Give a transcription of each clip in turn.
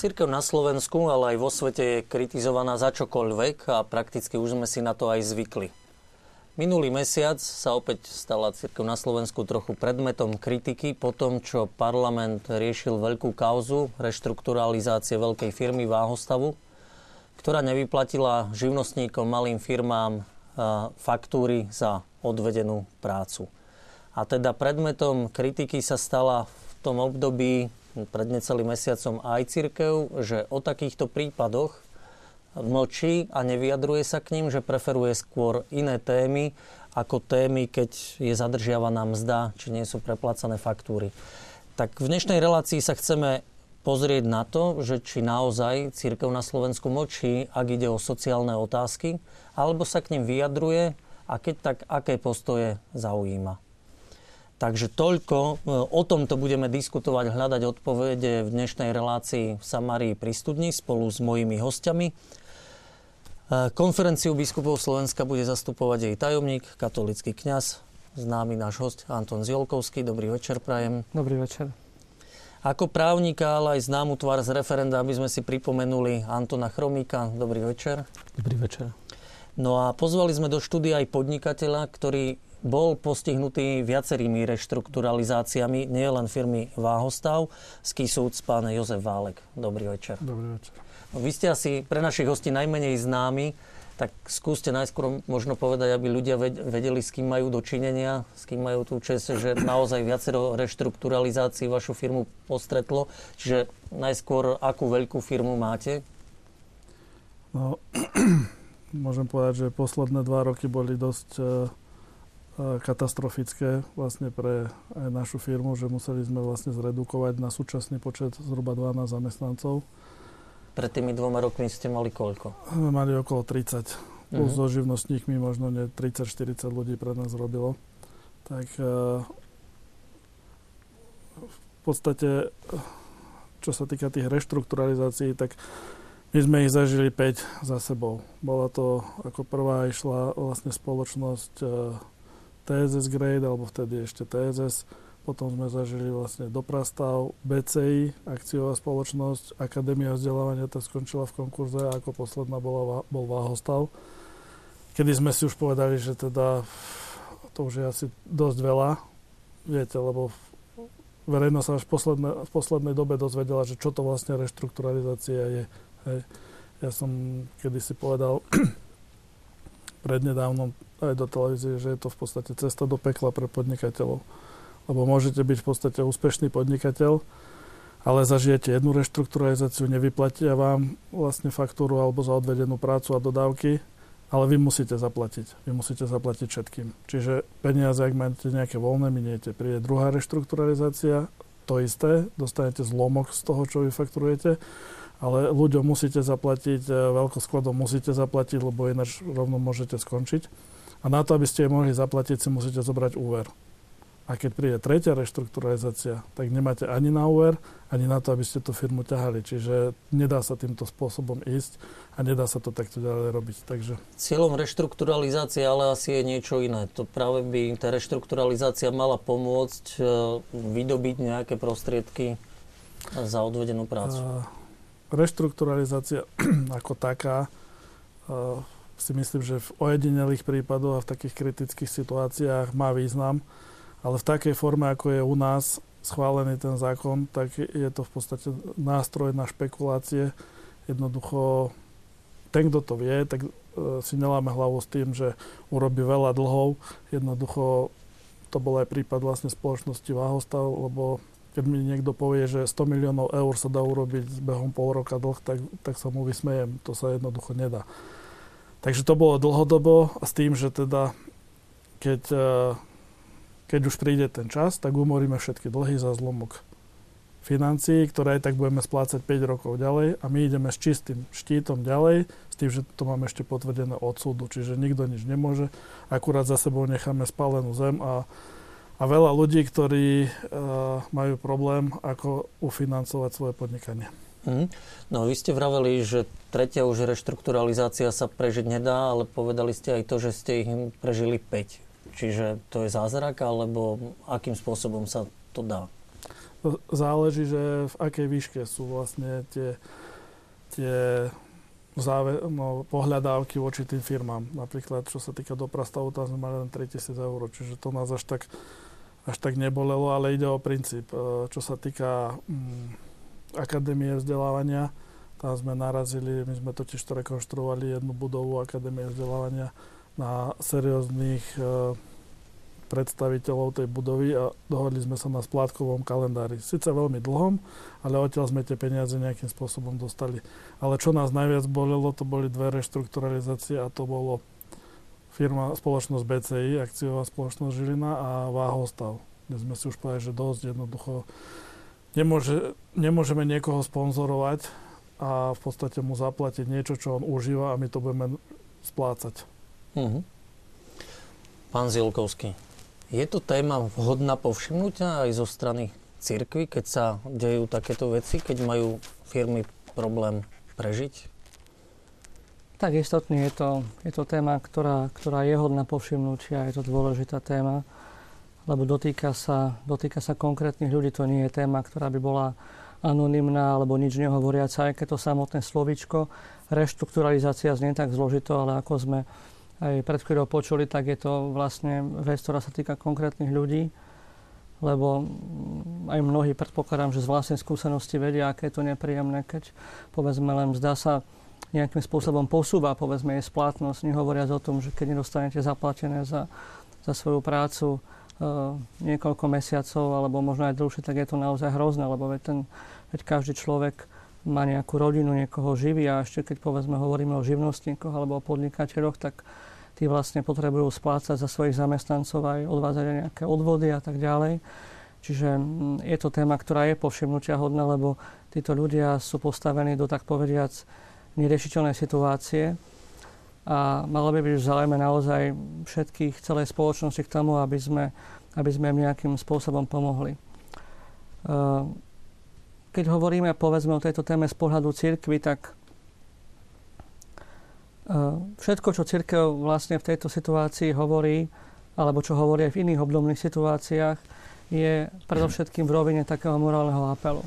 Církev na Slovensku, ale aj vo svete je kritizovaná za čokoľvek a prakticky už sme si na to aj zvykli. Minulý mesiac sa opäť stala církev na Slovensku trochu predmetom kritiky po tom, čo parlament riešil veľkú kauzu reštrukturalizácie veľkej firmy Váhostavu, ktorá nevyplatila živnostníkom, malým firmám faktúry za odvedenú prácu. A teda predmetom kritiky sa stala v tom období pred necelým mesiacom aj církev, že o takýchto prípadoch mlčí a nevyjadruje sa k ním, že preferuje skôr iné témy ako témy, keď je zadržiavaná mzda, či nie sú preplácané faktúry. Tak v dnešnej relácii sa chceme pozrieť na to, že či naozaj církev na Slovensku močí, ak ide o sociálne otázky, alebo sa k nim vyjadruje a keď tak, aké postoje zaujíma. Takže toľko. E, o tomto budeme diskutovať, hľadať odpovede v dnešnej relácii v Samárii pri studni spolu s mojimi hostiami. Konferenciu biskupov Slovenska bude zastupovať jej tajomník, katolický kňaz, známy náš host Anton Ziolkovský. Dobrý večer, prajem. Dobrý večer. Ako právnika, ale aj známu tvár z referenda, aby sme si pripomenuli Antona Chromíka. Dobrý večer. Dobrý večer. No a pozvali sme do štúdia aj podnikateľa, ktorý bol postihnutý viacerými reštrukturalizáciami, nie len firmy Váhostav, Skisúc, pán Jozef Válek. Dobrý večer. Dobrý večer. Vy ste asi pre našich hostí najmenej známi, tak skúste najskôr možno povedať, aby ľudia vedeli, s kým majú dočinenia, s kým majú tú čest, že naozaj viacero reštrukturalizácií vašu firmu postretlo. Čiže najskôr, akú veľkú firmu máte? No, môžem povedať, že posledné dva roky boli dosť uh, katastrofické vlastne pre aj našu firmu, že museli sme vlastne zredukovať na súčasný počet zhruba 12 zamestnancov. Pred tými dvoma rokmi ste mali koľko? Mali okolo 30. Plus uh-huh. so živnostníkmi možno nie 30-40 ľudí pre nás robilo. Tak uh, v podstate, čo sa týka tých reštrukturalizácií, tak my sme ich zažili 5 za sebou. Bola to, ako prvá išla vlastne spoločnosť uh, e, TSS Grade, alebo vtedy ešte TSS, potom sme zažili vlastne Doprastav, BCI, akciová spoločnosť, Akadémia vzdelávania, to skončila v konkurze a ako posledná bola, bol Váhostav. Kedy sme si už povedali, že teda to už je asi dosť veľa, viete, lebo verejnosť sa až v poslednej, v poslednej dobe dozvedela, že čo to vlastne reštrukturalizácia je. Hej. Ja som kedysi povedal prednedávnom aj do televízie, že je to v podstate cesta do pekla pre podnikateľov lebo môžete byť v podstate úspešný podnikateľ, ale zažijete jednu reštrukturalizáciu, nevyplatia vám vlastne faktúru alebo za odvedenú prácu a dodávky, ale vy musíte zaplatiť. Vy musíte zaplatiť všetkým. Čiže peniaze, ak máte nejaké voľné, miniete. Príde druhá reštrukturalizácia, to isté, dostanete zlomok z toho, čo vy fakturujete, ale ľuďom musíte zaplatiť, e, veľkoskladom musíte zaplatiť, lebo ináč rovno môžete skončiť. A na to, aby ste jej mohli zaplatiť, si musíte zobrať úver. A keď príde tretia reštrukturalizácia, tak nemáte ani na úver, ani na to, aby ste tú firmu ťahali. Čiže nedá sa týmto spôsobom ísť a nedá sa to takto ďalej robiť. Takže... Cieľom reštrukturalizácie ale asi je niečo iné. To práve by tá reštrukturalizácia mala pomôcť e, vydobiť nejaké prostriedky za odvedenú prácu. Uh, reštrukturalizácia ako taká uh, si myslím, že v ojedinelých prípadoch a v takých kritických situáciách má význam ale v takej forme, ako je u nás schválený ten zákon, tak je to v podstate nástroj na špekulácie. Jednoducho, ten, kto to vie, tak e, si neláme hlavu s tým, že urobí veľa dlhov. Jednoducho, to bol aj prípad vlastne spoločnosti Váhostav, lebo keď mi niekto povie, že 100 miliónov eur sa dá urobiť behom pol roka dlh, tak, tak sa mu vysmejem. To sa jednoducho nedá. Takže to bolo dlhodobo s tým, že teda keď e, keď už príde ten čas, tak umoríme všetky dlhy za zlomok financií, ktoré aj tak budeme splácať 5 rokov ďalej a my ideme s čistým štítom ďalej, s tým, že to máme ešte potvrdené od súdu, čiže nikto nič nemôže, akurát za sebou necháme spálenú zem a, a veľa ľudí, ktorí uh, majú problém, ako ufinancovať svoje podnikanie. Mm. No vy ste vraveli, že tretia už reštrukturalizácia sa prežiť nedá, ale povedali ste aj to, že ste ich prežili 5. Čiže to je zázrak, alebo akým spôsobom sa to dá? záleží, že v akej výške sú vlastne tie, tie záve, no, pohľadávky voči tým firmám. Napríklad, čo sa týka doprastavu, tam sme mali len 3000 eur, čiže to nás až tak, až tak nebolelo, ale ide o princíp. E, čo sa týka mm, akadémie vzdelávania, tam sme narazili, my sme totiž to rekonštruovali jednu budovu akadémie vzdelávania na serióznych e, predstaviteľov tej budovy a dohodli sme sa na splátkovom kalendári. Sice veľmi dlhom, ale odtiaľ sme tie peniaze nejakým spôsobom dostali. Ale čo nás najviac bolelo, to boli dve reštrukturalizácie a to bolo firma, spoločnosť BCI, akciová spoločnosť Žilina a Váhostav. Kde sme si už povedali, že dosť jednoducho nemôže, nemôžeme niekoho sponzorovať a v podstate mu zaplatiť niečo, čo on užíva a my to budeme splácať. Uh-huh. Pán Zilkovský, je to téma vhodná povšimnutia aj zo strany cirkvy, keď sa dejú takéto veci, keď majú firmy problém prežiť? Tak istotne je to, je to téma, ktorá, ktorá je hodná povšimnutia, je to dôležitá téma, lebo dotýka sa, dotýka sa konkrétnych ľudí. To nie je téma, ktorá by bola anonymná alebo nič nehovoriaca, aj keď to samotné slovičko, reštrukturalizácia znie tak zložito, ale ako sme aj pred chvíľou počuli, tak je to vlastne vec, ktorá sa týka konkrétnych ľudí, lebo aj mnohí predpokladám, že z vlastnej skúsenosti vedia, aké je to nepríjemné, keď povedzme len zdá sa nejakým spôsobom posúva, povedzme, je splátnosť, nehovoriac o tom, že keď nedostanete zaplatené za, za svoju prácu e, niekoľko mesiacov alebo možno aj dlhšie, tak je to naozaj hrozné, lebo veď, ten, veď každý človek má nejakú rodinu, niekoho živí a ešte keď povedzme hovoríme o živnostníkoch alebo o podnikateľoch, tak tí vlastne potrebujú splácať za svojich zamestnancov aj odvádzať nejaké odvody a tak ďalej. Čiže mm, je to téma, ktorá je povšimnutia hodná, lebo títo ľudia sú postavení do tak povediac neriešiteľnej situácie a malo by byť v záujme naozaj všetkých celej spoločnosti k tomu, aby sme, aby sme im nejakým spôsobom pomohli. Keď hovoríme povedzme o tejto téme z pohľadu cirkvy, tak všetko, čo církev vlastne v tejto situácii hovorí, alebo čo hovorí aj v iných obdobných situáciách, je predovšetkým v rovine takého morálneho apelu.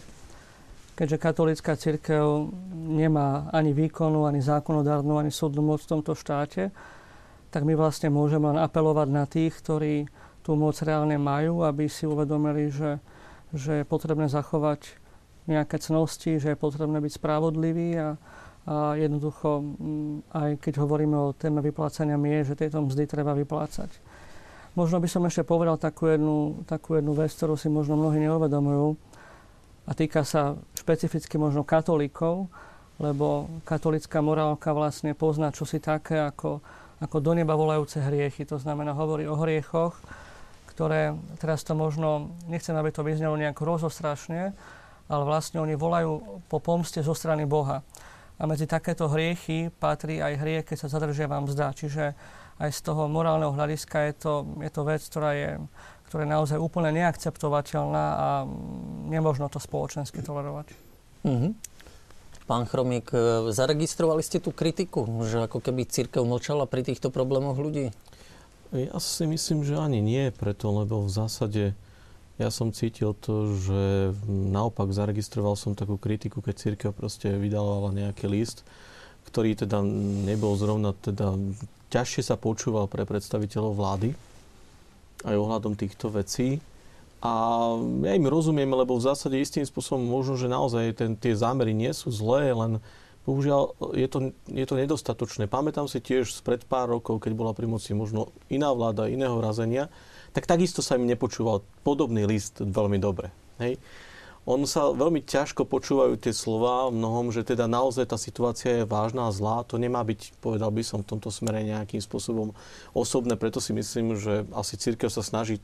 Keďže katolická církev nemá ani výkonu, ani zákonodárnu, ani súdnu moc v tomto štáte, tak my vlastne môžeme len apelovať na tých, ktorí tú moc reálne majú, aby si uvedomili, že, že je potrebné zachovať nejaké cnosti, že je potrebné byť spravodlivý a, a jednoducho, aj keď hovoríme o téme vyplácania mie, že tieto mzdy treba vyplácať. Možno by som ešte povedal takú jednu, takú jednu vec, ktorú si možno mnohí neuvedomujú a týka sa špecificky možno katolíkov, lebo katolická morálka vlastne pozná čosi také ako, ako do neba volajúce hriechy. To znamená, hovorí o hriechoch, ktoré, teraz to možno, nechcem, aby to vyznelo nejako rozostrašne, ale vlastne oni volajú po pomste zo strany Boha. A medzi takéto hriechy patrí aj hriech, keď sa zadržiava mzda. Čiže aj z toho morálneho hľadiska je to, je to vec, ktorá je, ktorá je naozaj úplne neakceptovateľná a nemožno to spoločensky tolerovať. Mm-hmm. Pán Chromík, e, zaregistrovali ste tú kritiku, že ako keby církev mlčala pri týchto problémoch ľudí? Ja si myslím, že ani nie preto, lebo v zásade ja som cítil to, že naopak zaregistroval som takú kritiku, keď církev proste vydalovala nejaký list, ktorý teda nebol zrovna teda ťažšie sa počúval pre predstaviteľov vlády aj ohľadom týchto vecí. A ja im rozumiem, lebo v zásade istým spôsobom možno, že naozaj ten, tie zámery nie sú zlé, len bohužiaľ je to, je to nedostatočné. Pamätám si tiež spred pár rokov, keď bola pri moci možno iná vláda, iného razenia, tak takisto sa im nepočúval podobný list veľmi dobre. Hej? On sa veľmi ťažko počúvajú tie slova v mnohom, že teda naozaj tá situácia je vážna a zlá. To nemá byť, povedal by som, v tomto smere nejakým spôsobom osobné. Preto si myslím, že asi církev sa snaží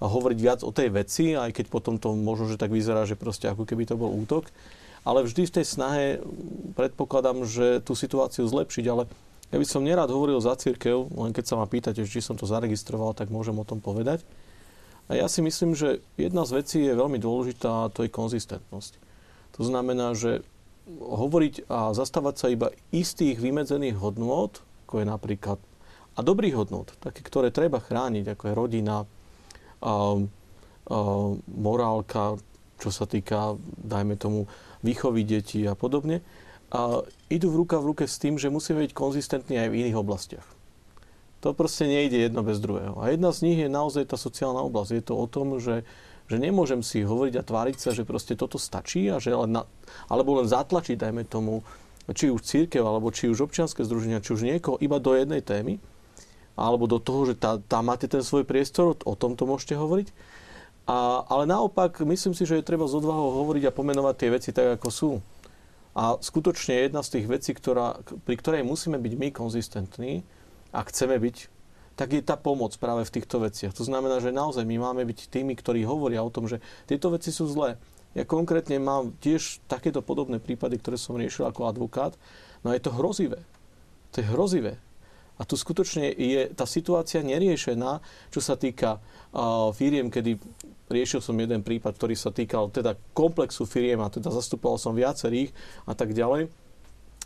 hovoriť viac o tej veci, aj keď potom to možno, že tak vyzerá, že proste ako keby to bol útok. Ale vždy v tej snahe predpokladám, že tú situáciu zlepšiť, ale ja by som nerád hovoril za církev, len keď sa ma pýtate, či som to zaregistroval, tak môžem o tom povedať. A ja si myslím, že jedna z vecí je veľmi dôležitá a to je konzistentnosť. To znamená, že hovoriť a zastávať sa iba istých vymedzených hodnôt, ako je napríklad, a dobrých hodnôt, také, ktoré treba chrániť, ako je rodina, a, a, morálka, čo sa týka, dajme tomu, výchovy detí a podobne. A idú v ruka v ruke s tým, že musíme byť konzistentní aj v iných oblastiach. To proste nejde jedno bez druhého. A jedna z nich je naozaj tá sociálna oblasť. Je to o tom, že, že nemôžem si hovoriť a tváriť sa, že proste toto stačí a že len na, alebo len zatlačiť, dajme tomu, či už církev, alebo či už občianske združenia, či už niekoho iba do jednej témy, alebo do toho, že tá, tam máte ten svoj priestor, o tomto môžete hovoriť. A, ale naopak, myslím si, že je treba z odvahou hovoriť a pomenovať tie veci tak, ako sú. A skutočne jedna z tých vecí, ktorá, pri ktorej musíme byť my konzistentní, ak chceme byť, tak je tá pomoc práve v týchto veciach. To znamená, že naozaj my máme byť tými, ktorí hovoria o tom, že tieto veci sú zlé. Ja konkrétne mám tiež takéto podobné prípady, ktoré som riešil ako advokát. No a je to hrozivé. To je hrozivé. A tu skutočne je tá situácia neriešená, čo sa týka uh, firiem, kedy riešil som jeden prípad, ktorý sa týkal teda komplexu firiem a teda zastupoval som viacerých a tak ďalej,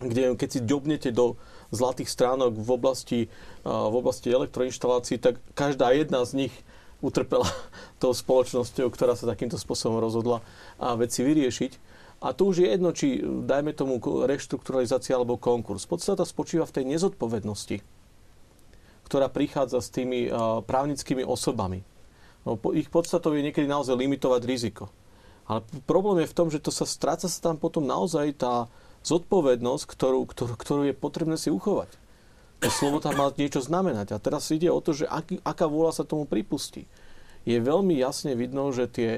kde keď si ďobnete do zlatých stránok v oblasti, v oblasti elektroinštalácií, tak každá jedna z nich utrpela tou spoločnosťou, ktorá sa takýmto spôsobom rozhodla a veci vyriešiť. A tu už je jedno, či dajme tomu reštrukturalizácia alebo konkurs. Podstata spočíva v tej nezodpovednosti, ktorá prichádza s tými právnickými osobami. No, ich podstatou je niekedy naozaj limitovať riziko. Ale problém je v tom, že to sa stráca sa tam potom naozaj tá, zodpovednosť, ktorú, ktorú, ktorú je potrebné si uchovať. To slovo tam má niečo znamenať. A teraz ide o to, že aký, aká vôľa sa tomu pripustí. Je veľmi jasne vidno, že tie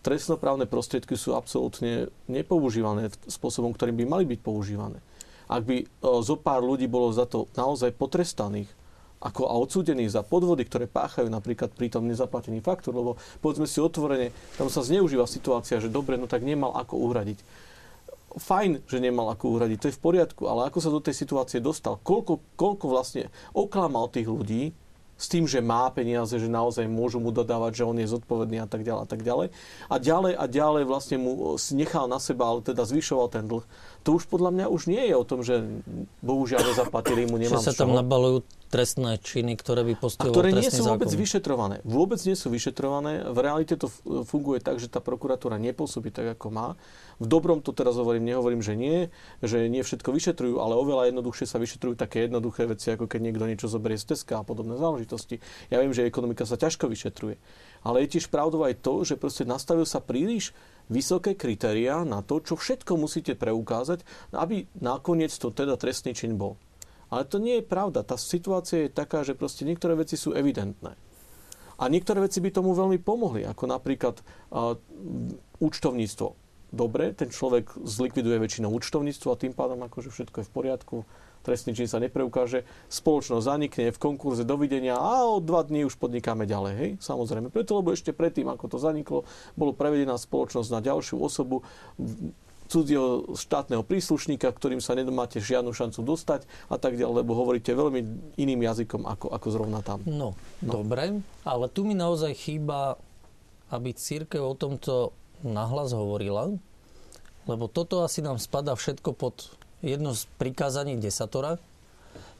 trestnoprávne prostriedky sú absolútne nepoužívané spôsobom, ktorým by mali byť používané. Ak by e, zo pár ľudí bolo za to naozaj potrestaných, ako a odsúdených za podvody, ktoré páchajú napríklad pri tom nezaplatení faktúr, lebo povedzme si otvorene, tam sa zneužíva situácia, že dobre, no tak nemal ako uhradiť fajn, že nemal ako uhradiť, to je v poriadku, ale ako sa do tej situácie dostal, koľko, koľko vlastne oklamal tých ľudí, s tým, že má peniaze, že naozaj môžu mu dodávať, že on je zodpovedný a tak ďalej a tak ďalej. A ďalej a ďalej vlastne mu nechal na seba, ale teda zvyšoval ten dlh. To už podľa mňa už nie je o tom, že bohužiaľ nezaplatili mu, nemám Že sa tam nabalujú trestné činy, ktoré by postihovali ktoré nie sú vôbec zákon. vyšetrované. Vôbec nie sú vyšetrované. V realite to funguje tak, že tá prokuratúra nepôsobí tak, ako má. V dobrom to teraz hovorím, nehovorím, že nie, že nie všetko vyšetrujú, ale oveľa jednoduchšie sa vyšetrujú také jednoduché veci, ako keď niekto niečo zoberie z Teska a podobné záležitosti. Ja viem, že ekonomika sa ťažko vyšetruje. Ale je tiež pravdou aj to, že proste nastavil sa príliš vysoké kritériá na to, čo všetko musíte preukázať, aby nakoniec to teda trestný čin bol. Ale to nie je pravda. Tá situácia je taká, že proste niektoré veci sú evidentné. A niektoré veci by tomu veľmi pomohli, ako napríklad uh, účtovníctvo. Dobre, ten človek zlikviduje väčšinou účtovníctvo a tým pádom akože všetko je v poriadku, trestný čin sa nepreukáže, spoločnosť zanikne v konkurze, dovidenia a o dva dní už podnikáme ďalej. Hej? Samozrejme, preto, lebo ešte predtým, ako to zaniklo, bolo prevedená spoločnosť na ďalšiu osobu, cudzieho štátneho príslušníka, ktorým sa nemáte žiadnu šancu dostať a tak ďalej, lebo hovoríte veľmi iným jazykom ako, ako zrovna tam. No, no, dobre, ale tu mi naozaj chýba, aby církev o tomto nahlas hovorila, lebo toto asi nám spada všetko pod jedno z prikázaní desatora,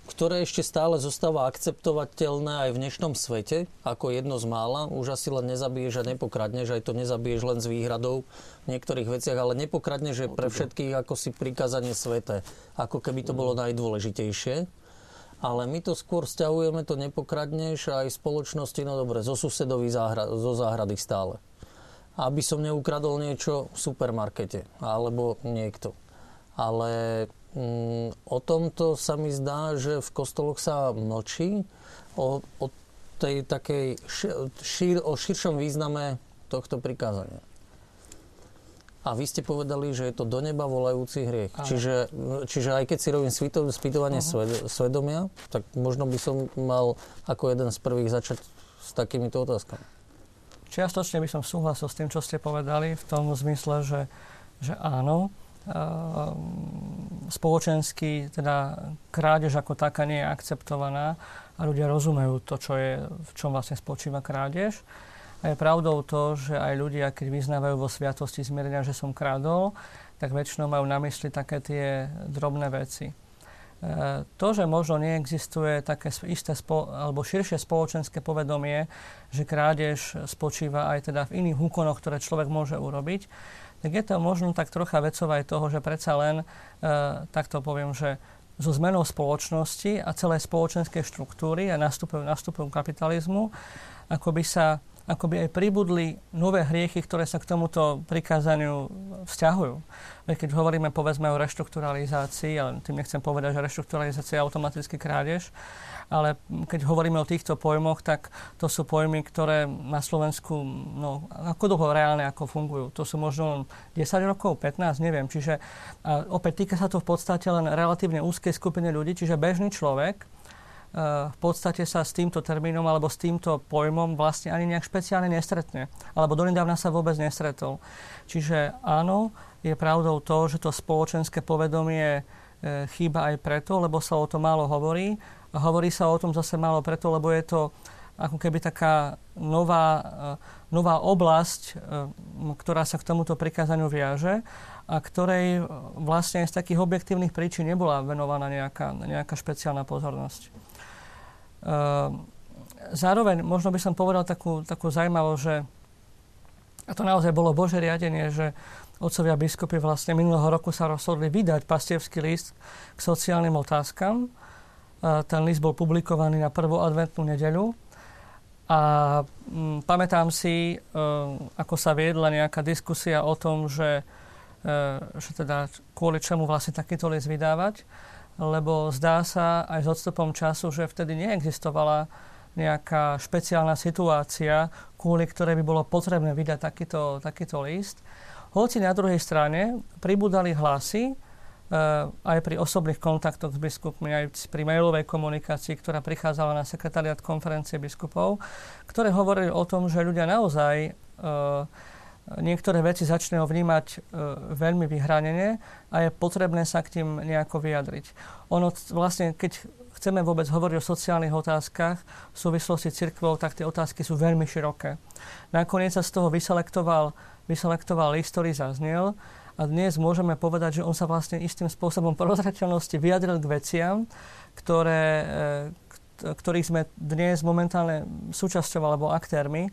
ktoré ešte stále zostáva akceptovateľné aj v dnešnom svete, ako jedno z mála. Už asi len nezabiješ a nepokradneš, aj to nezabiješ len s výhradou v niektorých veciach, ale nepokradneš je pre všetkých ako si prikázanie svete, ako keby to bolo najdôležitejšie. Ale my to skôr stiahujeme, to nepokradneš aj v spoločnosti, no dobre, zo susedových záhrad, zo záhrady stále. Aby som neukradol niečo v supermarkete, alebo niekto. Ale o tomto sa mi zdá, že v kostoloch sa mlčí o, o tej takej šír, o širšom význame tohto prikázania. A vy ste povedali, že je to do neba volajúci hriech. Čiže, čiže aj keď si robím spýtovanie uh-huh. svedomia, tak možno by som mal ako jeden z prvých začať s takýmito otázkami. Čiastočne by som súhlasil s tým, čo ste povedali, v tom zmysle, že, že áno, spoločensky teda krádež ako taká nie je akceptovaná a ľudia rozumejú to, čo je, v čom vlastne spočíva krádež. A je pravdou to, že aj ľudia, keď vyznávajú vo sviatosti zmierenia, že som kradol, tak väčšinou majú na mysli také tie drobné veci. to, že možno neexistuje také isté spo, alebo širšie spoločenské povedomie, že krádež spočíva aj teda v iných úkonoch, ktoré človek môže urobiť, tak je to možno tak trocha vecov aj toho, že predsa len, e, takto poviem, že so zmenou spoločnosti a celej spoločenskej štruktúry a nastupom, nastupom kapitalizmu, ako by sa akoby aj pribudli nové hriechy, ktoré sa k tomuto prikázaniu vzťahujú. Keď hovoríme povedzme o reštrukturalizácii, ale tým nechcem povedať, že reštrukturalizácia je automaticky krádež, ale keď hovoríme o týchto pojmoch, tak to sú pojmy, ktoré na Slovensku, no, ako dlho reálne ako fungujú. To sú možno 10 rokov, 15, neviem. Čiže a opäť týka sa to v podstate len relatívne úzkej skupiny ľudí, čiže bežný človek, v podstate sa s týmto termínom alebo s týmto pojmom vlastne ani nejak špeciálne nestretne. Alebo donedávna sa vôbec nestretol. Čiže áno, je pravdou to, že to spoločenské povedomie e, chýba aj preto, lebo sa o tom málo hovorí. Hovorí sa o tom zase málo preto, lebo je to ako keby taká nová, e, nová oblasť, e, ktorá sa k tomuto prikázaniu viaže a ktorej vlastne z takých objektívnych príčin nebola venovaná nejaká, nejaká špeciálna pozornosť. Ehm, zároveň možno by som povedal takú, takú zaujímavosť, že a to naozaj bolo Bože riadenie, že otcovia biskupy vlastne minulého roku sa rozhodli vydať pastierský list k sociálnym otázkam. Ten list bol publikovaný na prvú adventnú nedeľu. A mm, pamätám si, e, ako sa viedla nejaká diskusia o tom, že, e, že teda kvôli čomu vlastne takýto list vydávať lebo zdá sa aj s odstupom času, že vtedy neexistovala nejaká špeciálna situácia, kvôli ktorej by bolo potrebné vydať takýto, takýto list. Hoci na druhej strane pribudali hlasy, Uh, aj pri osobných kontaktoch s biskupmi, aj pri mailovej komunikácii, ktorá prichádzala na sekretariat konferencie biskupov, ktoré hovorili o tom, že ľudia naozaj uh, niektoré veci začnú vnímať e, veľmi vyhranene a je potrebné sa k tým nejako vyjadriť. Ono vlastne, keď chceme vôbec hovoriť o sociálnych otázkach v súvislosti s cirkvou, tak tie otázky sú veľmi široké. Nakoniec sa z toho vyselektoval, vyselektoval list, ktorý zaznel a dnes môžeme povedať, že on sa vlastne istým spôsobom prozrateľnosti vyjadril k veciam, ktoré, e, ktorých sme dnes momentálne súčasťou alebo aktérmi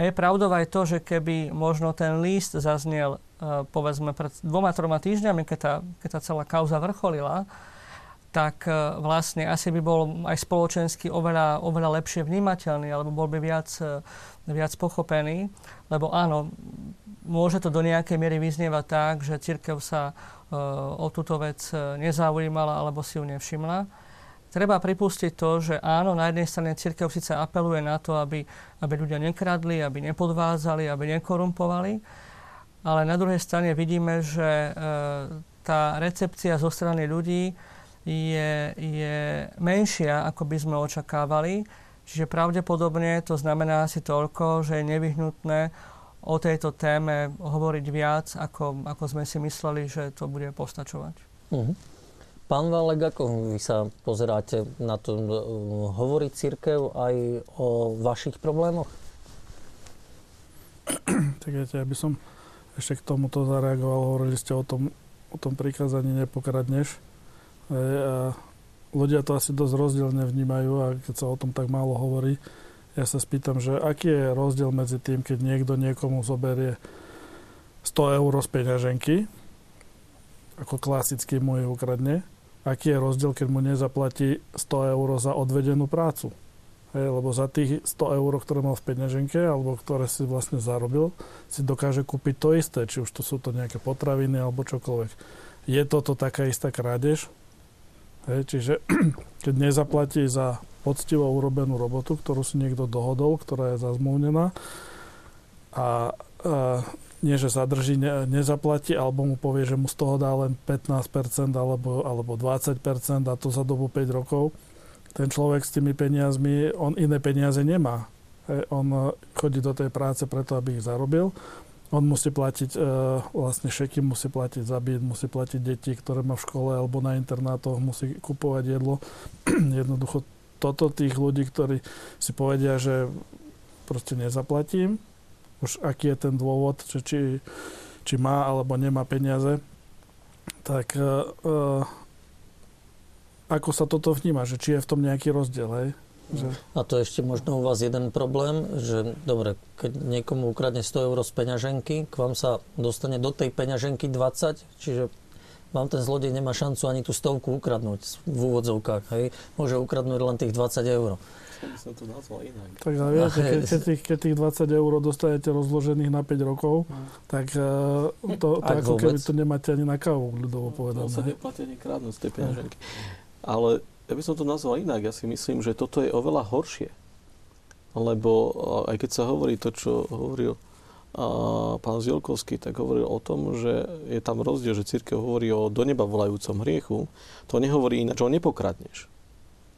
a je pravdou aj to, že keby možno ten list zaznel uh, povedzme pred dvoma, troma týždňami, keď tá, keď tá celá kauza vrcholila, tak uh, vlastne asi by bol aj spoločensky oveľa, oveľa lepšie vnímateľný, alebo bol by viac, uh, viac pochopený. Lebo áno, môže to do nejakej miery vyznievať tak, že církev sa o túto vec nezaujímala alebo si ju nevšimla treba pripustiť to, že áno, na jednej strane církev síce apeluje na to, aby, aby ľudia nekradli, aby nepodvádzali, aby nekorumpovali, ale na druhej strane vidíme, že e, tá recepcia zo strany ľudí je, je menšia, ako by sme očakávali. Čiže pravdepodobne to znamená asi toľko, že je nevyhnutné o tejto téme hovoriť viac, ako, ako sme si mysleli, že to bude postačovať. Uh-huh. Pán Valek, ako vy sa pozeráte na to? Hovorí církev aj o vašich problémoch? Tak viete, ja by som ešte k tomuto zareagoval. Hovorili ste o tom, o tom prikázaní nepokradneš. A ľudia to asi dosť rozdielne vnímajú a keď sa o tom tak málo hovorí, ja sa spýtam, že aký je rozdiel medzi tým, keď niekto niekomu zoberie 100 eur z peňaženky, ako klasicky mu ukradne, aký je rozdiel, keď mu nezaplatí 100 eur za odvedenú prácu. Hej, lebo za tých 100 eur, ktoré mal v peňaženke, alebo ktoré si vlastne zarobil, si dokáže kúpiť to isté, či už to sú to nejaké potraviny, alebo čokoľvek. Je toto taká istá krádež? Hej, čiže keď nezaplatí za poctivo urobenú robotu, ktorú si niekto dohodol, ktorá je zazmluvnená a, a nie že zadrží, ne, nezaplatí, alebo mu povie, že mu z toho dá len 15% alebo, alebo 20% a to za dobu 5 rokov. Ten človek s tými peniazmi, on iné peniaze nemá. On e, chodí do tej práce preto, aby ich zarobil. On musí platiť, e, vlastne šeky musí platiť za byt, musí platiť deti, ktoré má v škole alebo na internátoch, musí kupovať jedlo. Jednoducho toto tých ľudí, ktorí si povedia, že proste nezaplatím, už aký je ten dôvod, že či, či má alebo nemá peniaze, tak uh, ako sa toto vníma, že či je v tom nejaký rozdiel, hej? Že... A to ešte možno u vás jeden problém, že dobre, keď niekomu ukradne 100 eur z peňaženky, k vám sa dostane do tej peňaženky 20, čiže vám ten zlodej nemá šancu ani tú stovku ukradnúť v úvodzovkách. Hej? Môže ukradnúť len tých 20 eur. Som to nazval inak. Tak viete, keď, keď, tých, keď tých 20 eur dostanete rozložených na 5 rokov, no. tak uh, to, to ako vôbec? keby to nemáte ani na kávu, ľudovo povedané. To sa neplatí ani kradnúť z tej peňaženky. Ale ja by som to nazval inak. Ja si myslím, že toto je oveľa horšie. Lebo aj keď sa hovorí to, čo hovoril a pán Zielkovský, tak hovoril o tom, že je tam rozdiel, že církev hovorí o do neba volajúcom hriechu. To nehovorí ináč, o nepokradneš.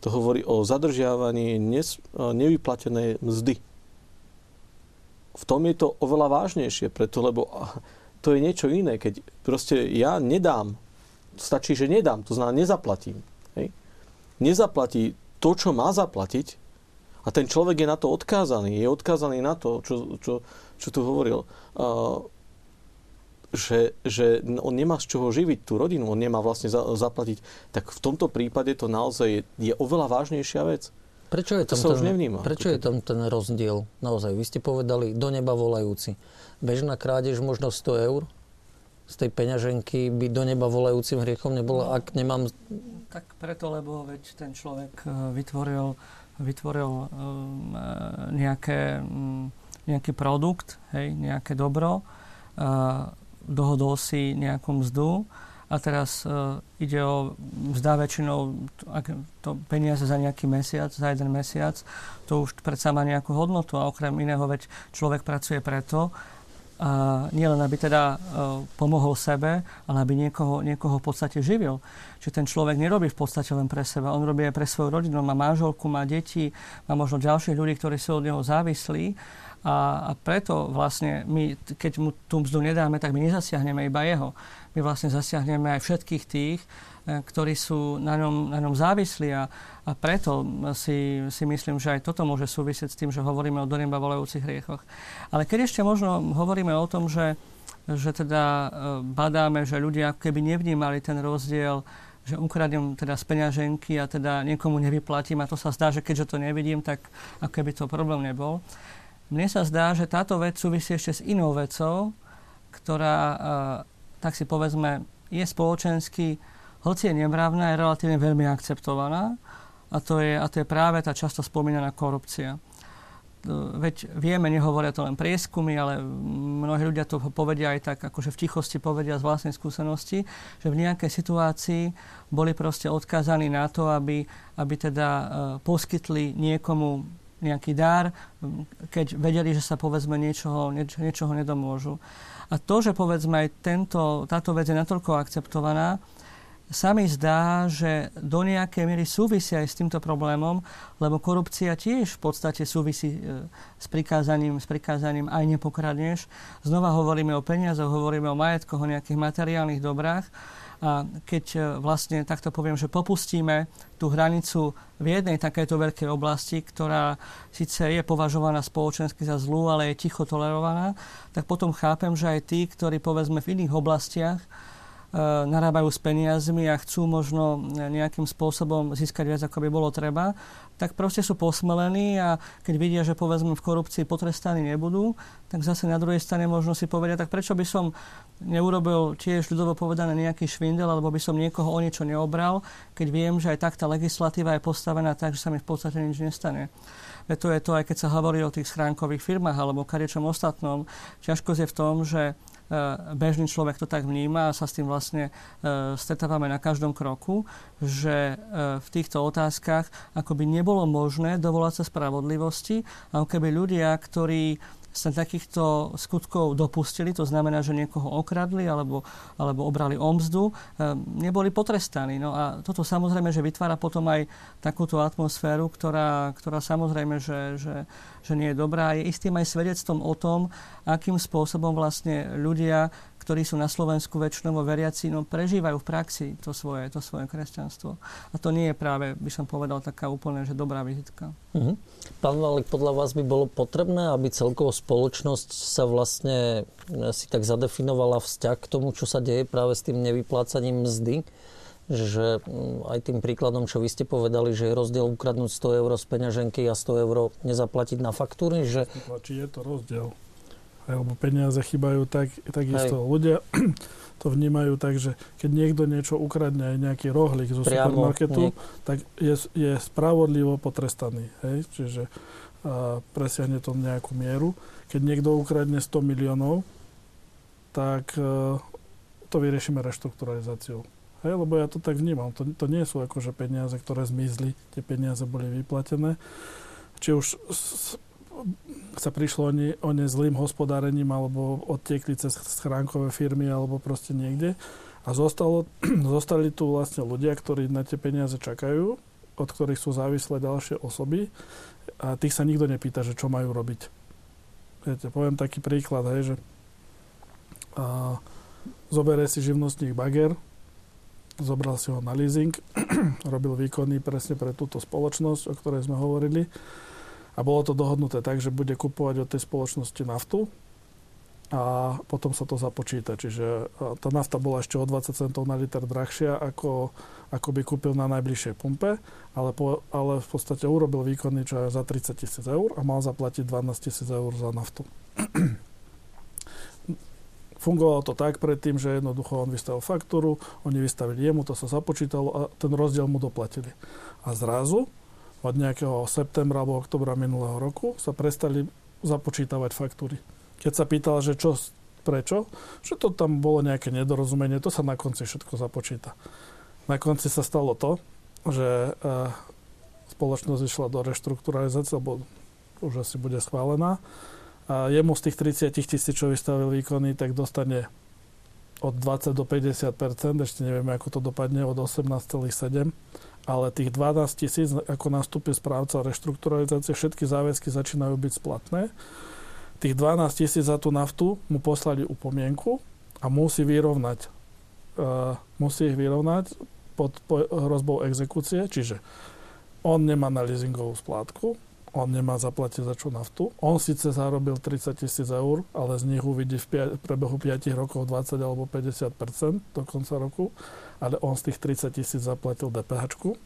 To hovorí o zadržiavaní nes, nevyplatenej mzdy. V tom je to oveľa vážnejšie, preto, lebo to je niečo iné. Keď proste ja nedám, stačí, že nedám, to znamená nezaplatím nezaplatí to, čo má zaplatiť, a ten človek je na to odkázaný, je odkázaný na to, čo, čo, čo tu hovoril, uh, že, že on nemá z čoho živiť tú rodinu, on nemá vlastne za, zaplatiť, tak v tomto prípade to naozaj je, je oveľa vážnejšia vec. Prečo je tam, to sa ten, nevníma. Prečo je tam ten rozdiel? Naozaj, vy ste povedali, do neba volajúci. Bežná krádež možno 100 eur, z tej peňaženky by do neba volajúcim hriechom nebolo, ak nemám... Tak preto, lebo veď ten človek e, vytvoril, vytvoril e, nejaké, nejaký produkt, hej, nejaké dobro, dohodol si nejakú mzdu a teraz uh, ide o mzda väčšinou ak to peniaze za nejaký mesiac, za jeden mesiac, to už predsa má nejakú hodnotu a okrem iného veď človek pracuje preto, a nielen aby teda e, pomohol sebe, ale aby niekoho, niekoho v podstate živil. Čiže ten človek nerobí v podstate len pre seba, on robí aj pre svoju rodinu, má manželku, má deti, má možno ďalších ľudí, ktorí sú od neho závislí a, a preto vlastne my, keď mu tú mzdu nedáme, tak my nezasiahneme iba jeho. My vlastne zasiahneme aj všetkých tých, E, ktorí sú na ňom, na ňom závislí a, a preto si, si myslím, že aj toto môže súvisieť s tým, že hovoríme o do neba volajúcich hriechoch. Ale keď ešte možno hovoríme o tom, že, že teda e, badáme, že ľudia keby nevnímali ten rozdiel že ukradnem teda z peňaženky a teda niekomu nevyplatím a to sa zdá, že keďže to nevidím, tak ako keby to problém nebol. Mne sa zdá, že táto vec súvisí ešte s inou vecou, ktorá, e, tak si povedzme, je spoločensky hoci je nemravná, je relatívne veľmi akceptovaná a to je, a to je práve tá často spomínaná korupcia. Veď vieme, nehovoria to len prieskumy, ale mnohí ľudia to povedia aj tak, akože v tichosti povedia z vlastnej skúsenosti, že v nejakej situácii boli proste odkázaní na to, aby, aby teda uh, poskytli niekomu nejaký dar, keď vedeli, že sa povedzme niečoho, nieč, niečoho nedomôžu. A to, že povedzme aj tento, táto vec je natoľko akceptovaná, sa mi zdá, že do nejakej miery súvisia aj s týmto problémom, lebo korupcia tiež v podstate súvisí e, s prikázaním, s prikázaním aj nepokradneš. Znova hovoríme o peniazoch, hovoríme o majetkoch, o nejakých materiálnych dobrách. Keď e, vlastne takto poviem, že popustíme tú hranicu v jednej takejto veľkej oblasti, ktorá síce je považovaná spoločensky za zlú, ale je ticho tolerovaná, tak potom chápem, že aj tí, ktorí povedzme v iných oblastiach Eh, narábajú s peniazmi a chcú možno nejakým spôsobom získať viac, ako by bolo treba, tak proste sú posmelení a keď vidia, že povedzme v korupcii potrestaní nebudú, tak zase na druhej strane možno si povedia, tak prečo by som neurobil tiež ľudovo povedané nejaký švindel, alebo by som niekoho o niečo neobral, keď viem, že aj tak tá legislatíva je postavená tak, že sa mi v podstate nič nestane. Veď to je to, aj keď sa hovorí o tých schránkových firmách alebo kadečom ostatnom. Ťažkosť je v tom, že E, bežný človek to tak vníma a sa s tým vlastne e, stretávame na každom kroku, že e, v týchto otázkach ako by nebolo možné dovolať sa spravodlivosti, ako keby ľudia, ktorí sa takýchto skutkov dopustili, to znamená, že niekoho okradli alebo, alebo obrali omzdu, neboli potrestaní. No a toto samozrejme, že vytvára potom aj takúto atmosféru, ktorá, ktorá samozrejme, že, že, že nie je dobrá. Je istým aj svedectvom o tom, akým spôsobom vlastne ľudia ktorí sú na Slovensku väčšinovo veriaci, no prežívajú v praxi to svoje, to svoje kresťanstvo. A to nie je práve, by som povedal, taká úplne, že dobrá vizitka. Uh-huh. Pán Valek, podľa vás by bolo potrebné, aby celkovo spoločnosť sa vlastne e, si tak zadefinovala vzťah k tomu, čo sa deje práve s tým nevyplácaním mzdy? že mm, aj tým príkladom, čo vy ste povedali, že je rozdiel ukradnúť 100 eur z peňaženky a 100 eur nezaplatiť na faktúry, že... Či je to rozdiel. Lebo peniaze chýbajú tak, takisto. Hej. Ľudia to vnímajú tak, že keď niekto niečo ukradne, aj nejaký rohlík zo Priamo, supermarketu, nie. tak je, je spravodlivo potrestaný. Hej? Čiže a presiahne to nejakú mieru. Keď niekto ukradne 100 miliónov, tak e, to vyriešime reštrukturalizáciou. Hej, lebo ja to tak vnímam. To, to nie sú akože peniaze, ktoré zmizli. Tie peniaze boli vyplatené. Či už s, sa prišlo o ne, o ne zlým hospodárením alebo odtiekli cez schránkové firmy alebo proste niekde. A zostalo, zostali tu vlastne ľudia, ktorí na tie peniaze čakajú, od ktorých sú závislé ďalšie osoby a tých sa nikto nepýta, že čo majú robiť. Viete, poviem taký príklad, hej, že a, zoberie si živnostník bager, zobral si ho na leasing, robil výkony presne pre túto spoločnosť, o ktorej sme hovorili. A bolo to dohodnuté tak, že bude kupovať od tej spoločnosti naftu a potom sa to započíta. Čiže tá nafta bola ešte o 20 centov na liter drahšia, ako, ako by kúpil na najbližšej pumpe, ale, po, ale v podstate urobil výkony čo je za 30 tisíc eur a mal zaplatiť 12 tisíc eur za naftu. Fungovalo to tak predtým, že jednoducho on vystavil faktúru, oni vystavili jemu, to sa započítalo a ten rozdiel mu doplatili. A zrazu od nejakého septembra alebo oktobra minulého roku sa prestali započítavať faktúry. Keď sa pýtal, že čo, prečo, že to tam bolo nejaké nedorozumenie, to sa na konci všetko započíta. Na konci sa stalo to, že e, spoločnosť išla do reštrukturalizácie, lebo už asi bude schválená a jemu z tých 30 tisíc, čo vystavil výkony, tak dostane od 20 do 50% ešte nevieme, ako to dopadne, od 18,7 ale tých 12 tisíc, ako nastúpi správca reštrukturalizácie, všetky záväzky začínajú byť splatné. Tých 12 tisíc za tú naftu mu poslali upomienku a musí vyrovnať. Uh, musí ich vyrovnať pod hrozbou exekúcie, čiže on nemá na leasingovú splátku, on nemá zaplatiť za čo naftu. On síce zarobil 30 tisíc eur, ale z nich uvidí v prebehu 5 rokov 20 alebo 50% do konca roku, ale on z tých 30 tisíc zaplatil DPH.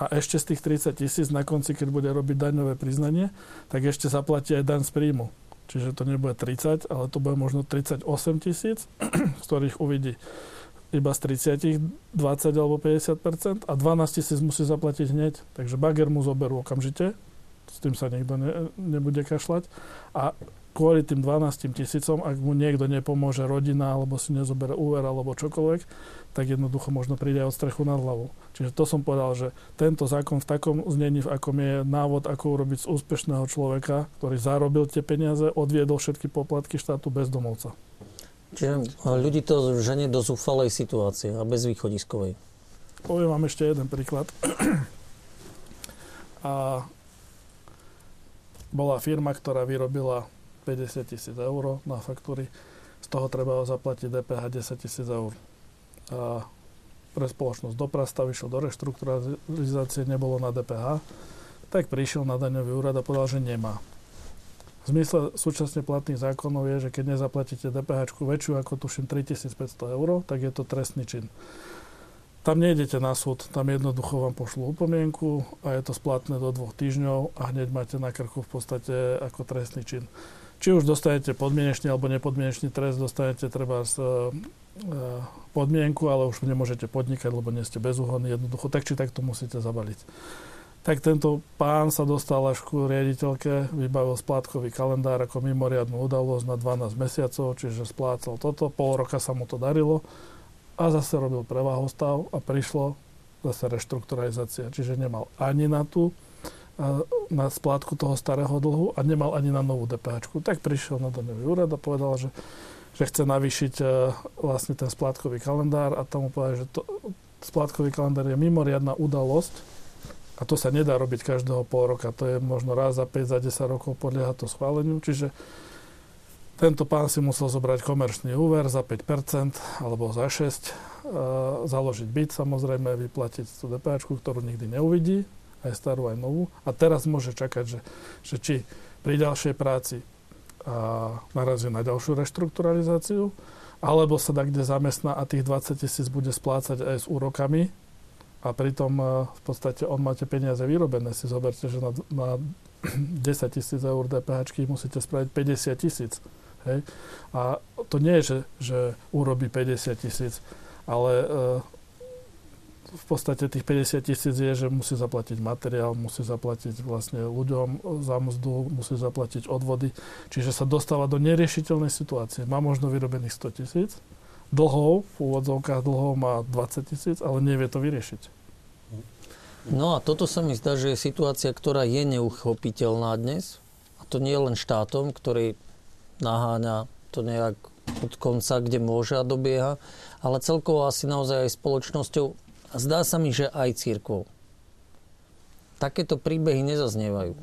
A ešte z tých 30 tisíc na konci, keď bude robiť daňové priznanie, tak ešte zaplatí aj daň z príjmu. Čiže to nebude 30, ale to bude možno 38 tisíc, z ktorých uvidí iba z 30, 20 alebo 50% a 12 tisíc musí zaplatiť hneď. Takže bager mu zoberú okamžite, s tým sa niekto ne, nebude kašľať. A kvôli tým 12 tisícom, ak mu niekto nepomôže, rodina, alebo si nezoberie úver, alebo čokoľvek, tak jednoducho možno príde od strechu nad hlavou. Čiže to som povedal, že tento zákon v takom znení, v akom je návod, ako urobiť z úspešného človeka, ktorý zarobil tie peniaze, odviedol všetky poplatky štátu bezdomovca. Čiže ľudí to ženie do zúfalej situácie a bezvýchodiskovej. Poviem vám ešte jeden príklad. A bola firma, ktorá vyrobila 50 tisíc eur na faktúry, z toho treba zaplatiť DPH 10 tisíc eur. A pre spoločnosť Doprasta vyšiel do reštrukturalizácie, nebolo na DPH, tak prišiel na daňový úrad a povedal, že nemá. V zmysle súčasne platných zákonov je, že keď nezaplatíte DPH väčšiu ako tuším 3500 eur, tak je to trestný čin. Tam nejdete na súd, tam jednoducho vám pošlú upomienku a je to splatné do dvoch týždňov a hneď máte na krku v podstate ako trestný čin. Či už dostanete podmienečný alebo nepodmienečný trest, dostanete treba z, e, podmienku, ale už nemôžete podnikať, lebo nie ste bezúhodní, jednoducho tak či tak to musíte zabaliť. Tak tento pán sa dostal až ku riaditeľke, vybavil splátkový kalendár ako mimoriadnú udalosť na 12 mesiacov, čiže splácal toto, pol roka sa mu to darilo a zase robil prevahostav a prišlo zase reštrukturalizácia. Čiže nemal ani na tú na splátku toho starého dlhu a nemal ani na novú DPH. Tak prišiel na daňový úrad a povedal, že, že chce navýšiť e, vlastne ten splátkový kalendár a tomu povedal, že to, splátkový kalendár je mimoriadná udalosť a to sa nedá robiť každého pol roka. To je možno raz za 5, za 10 rokov podlieha to schváleniu. Čiže tento pán si musel zobrať komerčný úver za 5% alebo za 6%, e, založiť byt samozrejme, vyplatiť tú DPH, ktorú nikdy neuvidí, aj starú, aj novú. A teraz môže čakať, že, že či pri ďalšej práci a narazí na ďalšiu reštrukturalizáciu, alebo sa dá kde zamestná a tých 20 tisíc bude splácať aj s úrokami a pritom e, v podstate on máte peniaze vyrobené. Si zoberte, že na, na 10 tisíc eur DPH musíte spraviť 50 tisíc. Hej? A to nie je, že, že urobí 50 tisíc, ale e, v podstate tých 50 tisíc je, že musí zaplatiť materiál, musí zaplatiť vlastne ľuďom za mzdu, musí zaplatiť odvody. Čiže sa dostáva do neriešiteľnej situácie. Má možno vyrobených 100 tisíc, dlhov, v úvodzovkách dlhov má 20 tisíc, ale nevie to vyriešiť. No a toto sa mi zdá, že je situácia, ktorá je neuchopiteľná dnes. A to nie len štátom, ktorý naháňa to nejak od konca, kde môže a dobieha, ale celkovo asi naozaj aj spoločnosťou zdá sa mi, že aj církvou. Takéto príbehy nezaznievajú.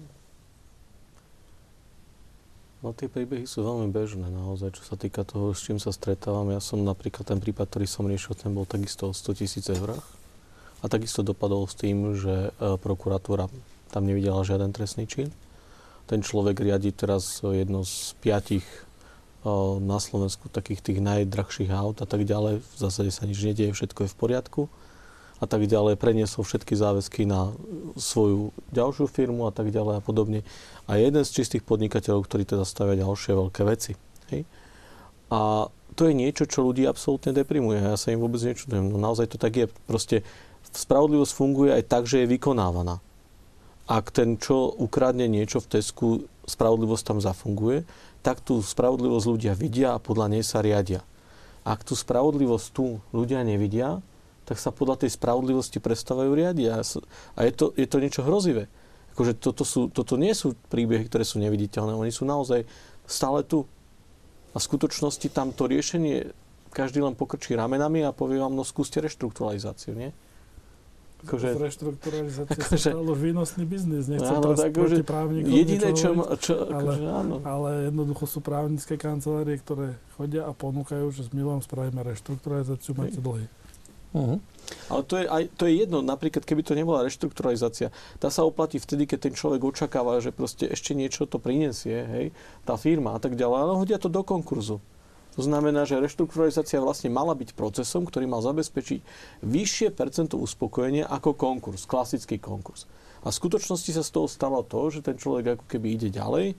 No tie príbehy sú veľmi bežné naozaj, čo sa týka toho, s čím sa stretávam. Ja som napríklad ten prípad, ktorý som riešil, ten bol takisto o 100 tisíc eurách. A takisto dopadol s tým, že e, prokuratúra tam nevidela žiaden trestný čin. Ten človek riadi teraz jedno z piatich e, na Slovensku takých tých najdrahších aut a tak ďalej. V zásade sa nič nedieje, všetko je v poriadku a tak ďalej, preniesol všetky záväzky na svoju ďalšiu firmu a tak ďalej a podobne. A jeden z čistých podnikateľov, ktorí teda stavia ďalšie veľké veci. Hej? A to je niečo, čo ľudí absolútne deprimuje. Ja sa im vôbec nečudujem. No naozaj to tak je. Proste spravodlivosť funguje aj tak, že je vykonávaná. Ak ten, čo ukradne niečo v Tesku, spravodlivosť tam zafunguje, tak tú spravodlivosť ľudia vidia a podľa nej sa riadia. Ak tú spravodlivosť tu ľudia nevidia, tak sa podľa tej spravodlivosti prestávajú riadiť. A je to, je to niečo hrozivé. Akože toto, sú, toto nie sú príbehy, ktoré sú neviditeľné. Oni sú naozaj stále tu. A v skutočnosti tam to riešenie každý len pokrčí ramenami a povie vám, no skúste reštrukturalizáciu, nie? Akože, z reštrukturalizácie akože, sa stalo výnosný biznis. Nechcem áno, teraz tak, proti právnikom Jediné, čo, čo, ale, akože, áno. ale jednoducho sú právnické kancelárie, ktoré chodia a ponúkajú, že my vám spravíme reštrukturalizáciu, máte dlhy. Uh-huh. Ale to je, aj, to je jedno, napríklad keby to nebola reštrukturalizácia, tá sa oplatí vtedy, keď ten človek očakáva, že proste ešte niečo to prinesie, hej, tá firma a tak ďalej, ale hodia to do konkurzu. To znamená, že reštrukturalizácia vlastne mala byť procesom, ktorý mal zabezpečiť vyššie percento uspokojenia ako konkurs, klasický konkurs. A v skutočnosti sa z toho stalo to, že ten človek ako keby ide ďalej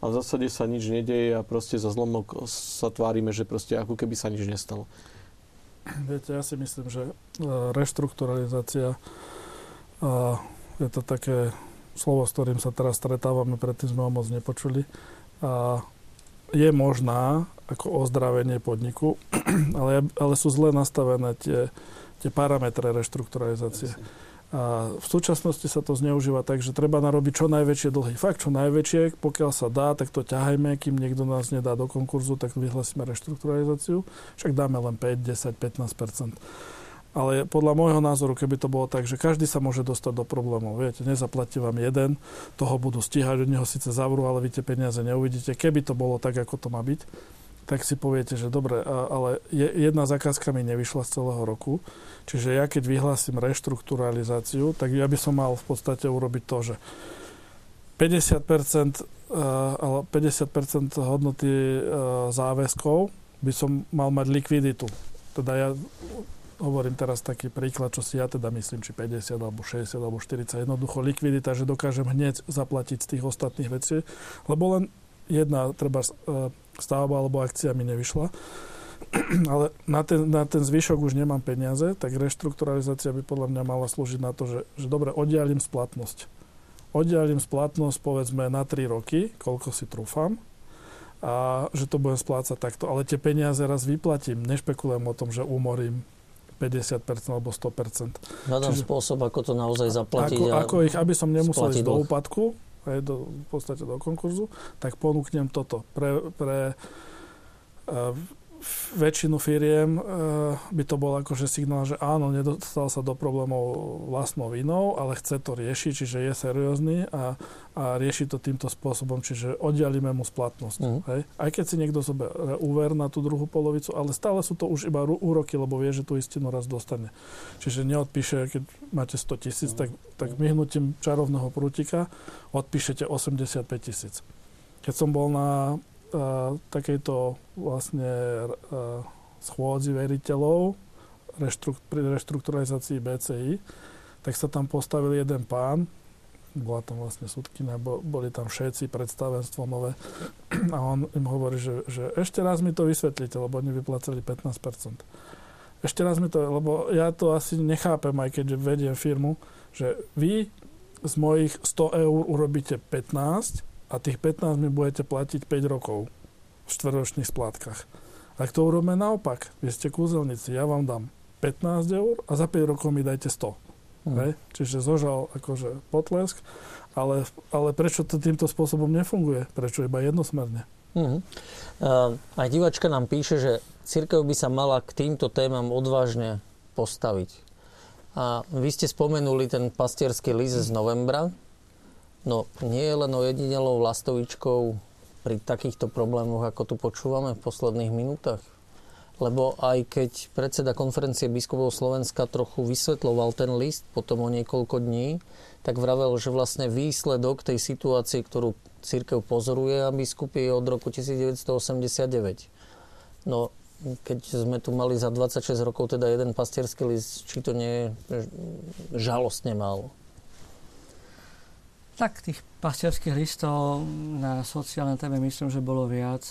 a v zásade sa nič nedeje a proste za zlomok sa tvárime, že proste ako keby sa nič nestalo. Viete, ja si myslím, že e, reštrukturalizácia je to také slovo, s ktorým sa teraz stretávame, predtým sme ho moc nepočuli. A je možná ako ozdravenie podniku, ale, ale sú zle nastavené tie, tie parametre reštrukturalizácie. A v súčasnosti sa to zneužíva tak, že treba narobiť čo najväčšie dlhy. Fakt, čo najväčšie, pokiaľ sa dá, tak to ťahajme, kým niekto nás nedá do konkurzu, tak vyhlasíme reštrukturalizáciu. Však dáme len 5, 10, 15% ale podľa môjho názoru, keby to bolo tak, že každý sa môže dostať do problémov. Viete, nezaplatí vám jeden, toho budú stíhať, od neho síce zavrú, ale vy tie peniaze neuvidíte. Keby to bolo tak, ako to má byť, tak si poviete, že dobre, ale jedna zakázka mi nevyšla z celého roku, čiže ja keď vyhlásim reštrukturalizáciu, tak ja by som mal v podstate urobiť to, že 50%, ale 50% hodnoty e, záväzkov by som mal mať likviditu. Teda ja hovorím teraz taký príklad, čo si ja teda myslím, či 50 alebo 60 alebo 40, jednoducho likvidita, že dokážem hneď zaplatiť z tých ostatných vecí, lebo len jedna treba e, stavba alebo akcia mi nevyšla, ale na ten, na ten zvyšok už nemám peniaze, tak reštrukturalizácia by podľa mňa mala slúžiť na to, že, že dobre, oddialím splatnosť. Oddialím splatnosť povedzme na 3 roky, koľko si trúfam, a že to budem splácať takto. Ale tie peniaze raz vyplatím. Nešpekulujem o tom, že umorím 50% alebo 100%. Hľadám spôsob, ako to naozaj zaplatiť. Ako, ako ich, aby som nemusel ísť do úpadku, aj do, v podstate do konkurzu, tak ponúknem toto. Pre, pre uh, väčšinu firiem uh, by to bol akože signál, že áno, nedostal sa do problémov vlastnou vinou, ale chce to riešiť, čiže je seriózny a, a rieši to týmto spôsobom, čiže oddialíme mu splatnosť. Uh-huh. Hej? Aj keď si niekto zoberie úver na tú druhú polovicu, ale stále sú to už iba úroky, lebo vie, že tú istinu raz dostane. Čiže neodpíše, keď máte 100 tisíc, uh-huh. tak, tak myhnutím čarovného prútika odpíšete 85 tisíc. Keď som bol na takejto vlastne schôdzi veriteľov pri reštrukturalizácii BCI, tak sa tam postavil jeden pán, bola tam vlastne súdkina, boli tam všetci, predstavenstvo nové a on im hovorí, že, že ešte raz mi to vysvetlíte, lebo oni vyplácali 15%. Ešte raz mi to, lebo ja to asi nechápem, aj keď vediem firmu, že vy z mojich 100 eur urobíte 15 a tých 15 mi budete platiť 5 rokov v štvrročných splátkach. Tak to urobme naopak. Vy ste kúzelníci, ja vám dám 15 eur a za 5 rokov mi dajte 100. Mm. Hej? Čiže zožal akože potlesk, ale, ale prečo to týmto spôsobom nefunguje? Prečo iba jednosmerne? Mm. Uh, aj divačka nám píše, že církev by sa mala k týmto témam odvážne postaviť. A vy ste spomenuli ten pastierský list z novembra. No, nie je len o jedinelou lastovičkou pri takýchto problémoch, ako tu počúvame v posledných minútach? lebo aj keď predseda konferencie biskupov Slovenska trochu vysvetloval ten list potom o niekoľko dní, tak vravel, že vlastne výsledok tej situácie, ktorú církev pozoruje a biskupy je od roku 1989. No, keď sme tu mali za 26 rokov teda jeden pastierský list, či to nie je žalostne málo? Tak tých pastierských listov na sociálnej téme myslím, že bolo viac.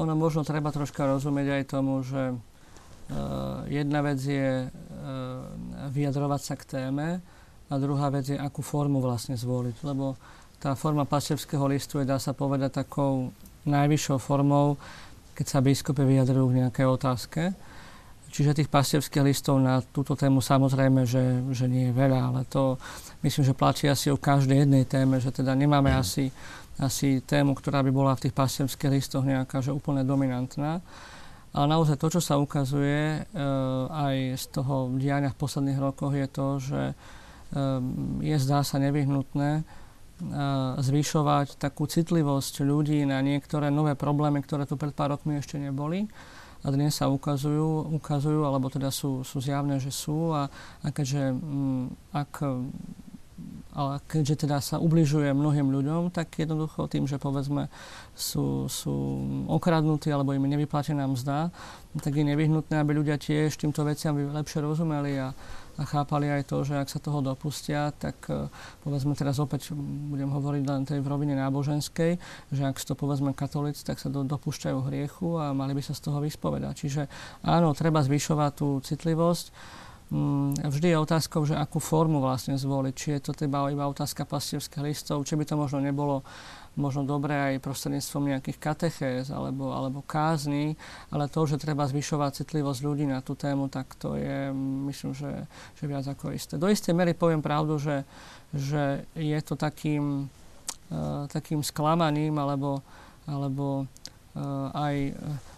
Ono možno treba troška rozumieť aj tomu, že uh, jedna vec je uh, vyjadrovať sa k téme a druhá vec je, akú formu vlastne zvoliť. Lebo tá forma pastevského listu je, dá sa povedať, takou najvyššou formou, keď sa biskupy vyjadrujú k nejakej otázke. Čiže tých pastevských listov na túto tému samozrejme, že, že nie je veľa, ale to myslím, že platí asi o každej jednej téme, že teda nemáme asi asi tému, ktorá by bola v tých pastierských listoch nejaká, že úplne dominantná. Ale naozaj to, čo sa ukazuje e, aj z toho diania v posledných rokoch, je to, že e, je zdá sa nevyhnutné e, zvyšovať takú citlivosť ľudí na niektoré nové problémy, ktoré tu pred pár rokmi ešte neboli a dnes sa ukazujú, ukazujú alebo teda sú, sú zjavné, že sú. A, a keďže m, ak ale keďže teda sa ubližuje mnohým ľuďom, tak jednoducho tým, že povedzme sú, sú okradnutí alebo im nevyplatená mzda, tak je nevyhnutné, aby ľudia tiež týmto veciam lepšie rozumeli a, a chápali aj to, že ak sa toho dopustia, tak e, povedzme teraz opäť budem hovoriť len tej v rovine náboženskej, že ak to povedzme katolíci, tak sa do, dopúšťajú hriechu a mali by sa z toho vyspovedať. Čiže áno, treba zvyšovať tú citlivosť vždy je otázkou, že akú formu vlastne zvoliť. Či je to teda iba otázka pastierských listov, či by to možno nebolo možno dobré aj prostredníctvom nejakých katechéz alebo, alebo kázni, ale to, že treba zvyšovať citlivosť ľudí na tú tému, tak to je, myslím, že, že viac ako isté. Do istej mery poviem pravdu, že, že je to takým, uh, takým sklamaním alebo, alebo uh, aj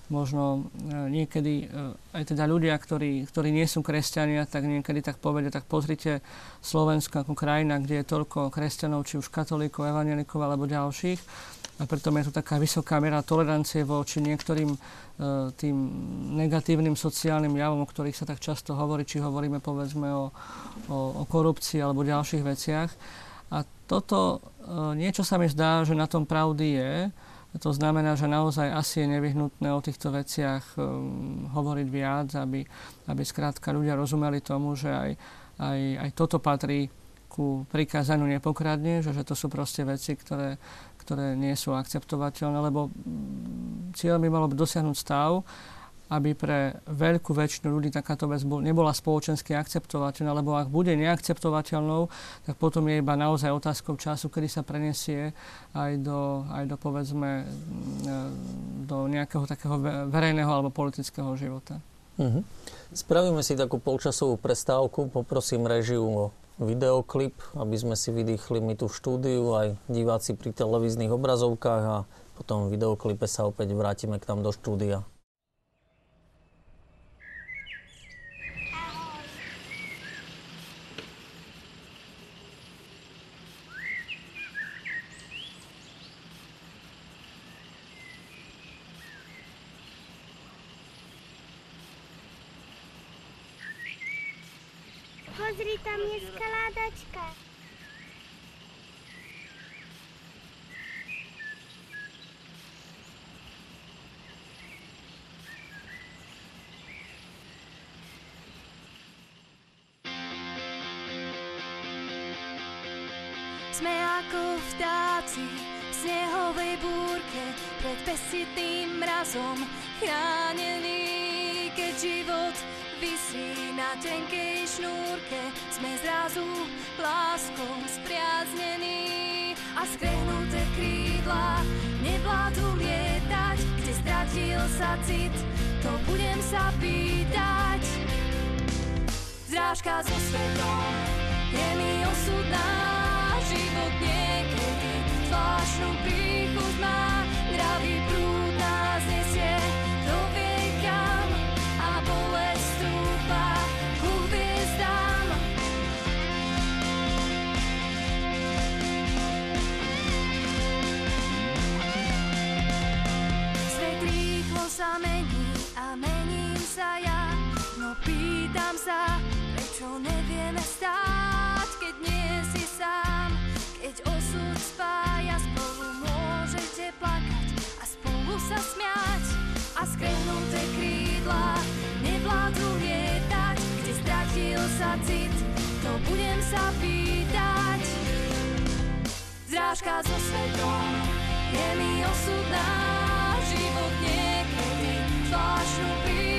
možno e, niekedy e, aj teda ľudia, ktorí, ktorí nie sú kresťania, tak niekedy tak povedia, tak pozrite Slovensko ako krajina, kde je toľko kresťanov, či už katolíkov, evangelikov alebo ďalších. A preto je tu taká vysoká miera tolerancie voči niektorým e, tým negatívnym sociálnym javom, o ktorých sa tak často hovorí, či hovoríme povedzme o, o, o korupcii alebo ďalších veciach. A toto niečo sa mi zdá, že na tom pravdy je, to znamená, že naozaj asi je nevyhnutné o týchto veciach um, hovoriť viac, aby, aby skrátka ľudia rozumeli tomu, že aj, aj, aj toto patrí ku prikázaniu nepokradne, že, že to sú proste veci, ktoré, ktoré nie sú akceptovateľné, lebo mm, cieľom by malo dosiahnuť stav, aby pre veľkú väčšinu ľudí takáto vec bol, nebola spoločensky akceptovateľná, lebo ak bude neakceptovateľnou, tak potom je iba naozaj otázkou času, kedy sa prenesie aj do, aj do povedzme, mm, do nejakého takého verejného alebo politického života. Uh-huh. Spravíme si takú polčasovú prestávku, poprosím režiu o videoklip, aby sme si vydýchli my tu štúdiu, aj diváci pri televíznych obrazovkách a potom v videoklipe sa opäť vrátime k nám do štúdia. Počkaj. Sme ako vtáci v snehovej búrke pred pesitým mrazom chránení, keď život vysí na tenkej šnúrke. Sme zrazu láskou spriaznení a skrehnuté krídla nevládzu lietať, kde stratil sa cit, to budem sa pýtať. Zrážka so svetom je mi osudná, život niekedy zvláštnu príchuť sa smiať a skrehnuté krídla nevládzu lietať, kde stratil sa cit, to budem sa pýtať. Zrážka so svetom je mi osudná, život niekedy zvláštnu príchuť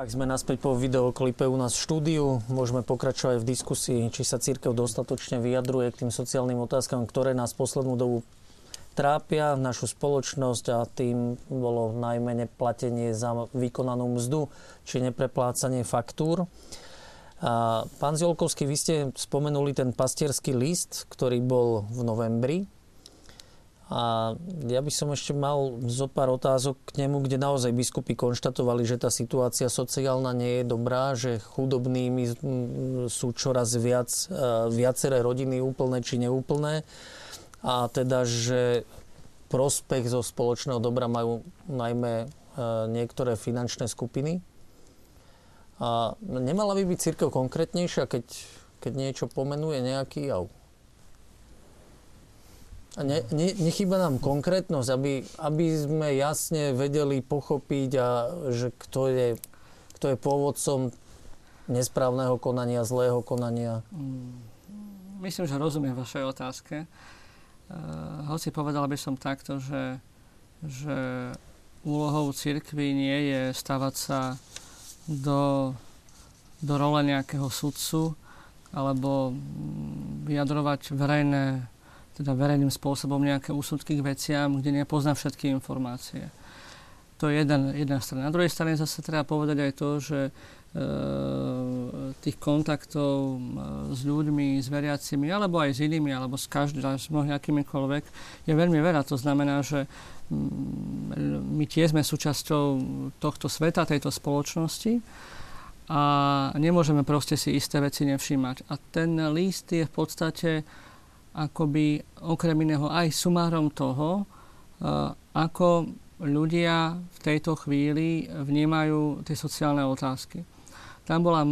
Tak, sme naspäť po videoklipe u nás v štúdiu. Môžeme pokračovať v diskusii, či sa církev dostatočne vyjadruje k tým sociálnym otázkam, ktoré nás poslednú dobu trápia našu spoločnosť a tým bolo najmä neplatenie za vykonanú mzdu či nepreplácanie faktúr. A pán Ziolkovský, vy ste spomenuli ten pastierský list, ktorý bol v novembri. A ja by som ešte mal zo pár otázok k nemu, kde naozaj biskupy konštatovali, že tá situácia sociálna nie je dobrá, že chudobnými sú čoraz viac, e, viaceré rodiny úplné či neúplné a teda, že prospech zo spoločného dobra majú najmä e, niektoré finančné skupiny. A nemala by byť církev konkrétnejšia, keď, keď niečo pomenuje nejaký jav? Ne, ne, nechýba nám konkrétnosť, aby, aby sme jasne vedeli pochopiť, a, že kto je, kto je pôvodcom nesprávneho konania, zlého konania. Myslím, že rozumiem vašej otázke. Uh, hoci povedal by som takto, že, že úlohou cirkvi nie je stavať sa do, do role nejakého sudcu alebo mm, vyjadrovať verejné, teda verejným spôsobom nejaké úsudky k veciam, kde nepozná všetky informácie. To je jeden, jedna strana. Na druhej strane zase treba povedať aj to, že e, tých kontaktov e, s ľuďmi, s veriacimi, alebo aj s inými, alebo s každým, s mnohými je veľmi veľa. To znamená, že mm, my tiež sme súčasťou tohto sveta, tejto spoločnosti a nemôžeme proste si isté veci nevšímať. A ten list je v podstate akoby okrem iného aj sumárom toho, e, ako ľudia v tejto chvíli vnímajú tie sociálne otázky. Tam bola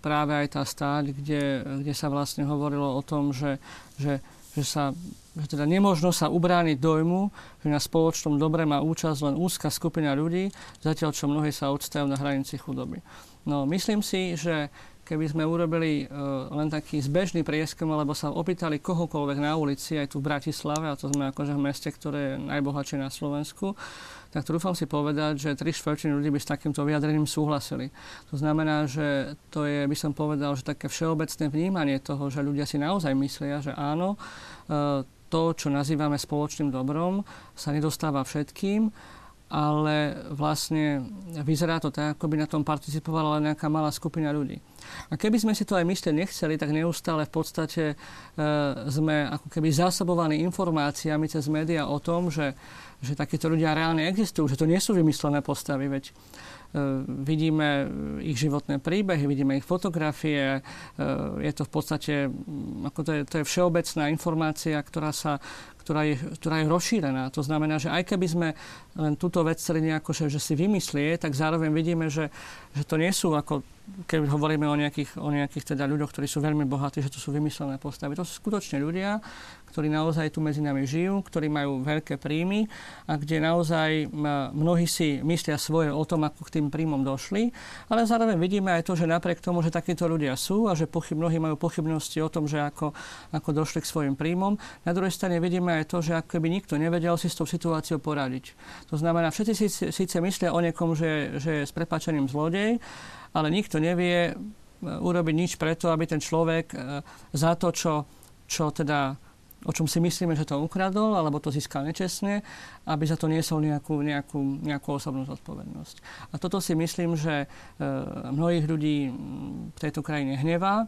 práve aj tá stáť, kde, kde sa vlastne hovorilo o tom, že, že, že sa že teda nemožno sa ubrániť dojmu, že na spoločnom dobre má účasť len úzka skupina ľudí, zatiaľ čo mnohí sa odstajú na hranici chudoby. No, myslím si, že keby sme urobili uh, len taký zbežný prieskum, alebo sa opýtali kohokoľvek na ulici, aj tu v Bratislave, a to sme akože v meste, ktoré je najbohatšie na Slovensku, tak trúfam si povedať, že tri štvrtiny ľudí by s takýmto vyjadrením súhlasili. To znamená, že to je, by som povedal, že také všeobecné vnímanie toho, že ľudia si naozaj myslia, že áno, uh, to, čo nazývame spoločným dobrom, sa nedostáva všetkým, ale vlastne vyzerá to tak, ako by na tom participovala len nejaká malá skupina ľudí. A keby sme si to aj myslieť nechceli, tak neustále v podstate e, sme ako keby zásobovaní informáciami cez médiá o tom, že, že takíto ľudia reálne existujú, že to nie sú vymyslené postavy, veď E, vidíme ich životné príbehy, vidíme ich fotografie. E, je to v podstate, ako to je, to je všeobecná informácia, ktorá, sa, ktorá, je, ktorá je rozšírená. To znamená, že aj keby sme len túto vec chceli nejako, že, že si vymyslie, tak zároveň vidíme, že, že to nie sú ako keď hovoríme o nejakých, o nejakých teda ľuďoch, ktorí sú veľmi bohatí, že to sú vymyslené postavy. To sú skutočne ľudia, ktorí naozaj tu medzi nami žijú, ktorí majú veľké príjmy a kde naozaj mnohí si myslia svoje o tom, ako k tým príjmom došli. Ale zároveň vidíme aj to, že napriek tomu, že takíto ľudia sú a že pochyb, mnohí majú pochybnosti o tom, že ako, ako došli k svojim príjmom, na druhej strane vidíme aj to, že ako keby nikto nevedel si s tou situáciou poradiť. To znamená, všetci si síce myslia o niekom, že, že je s prepačením zlodej, ale nikto nevie urobiť nič preto, aby ten človek e, za to, čo, čo teda o čom si myslíme, že to ukradol, alebo to získal nečestne, aby za to niesol nejakú, nejakú, nejakú osobnú zodpovednosť. A toto si myslím, že e, mnohých ľudí v tejto krajine hnevá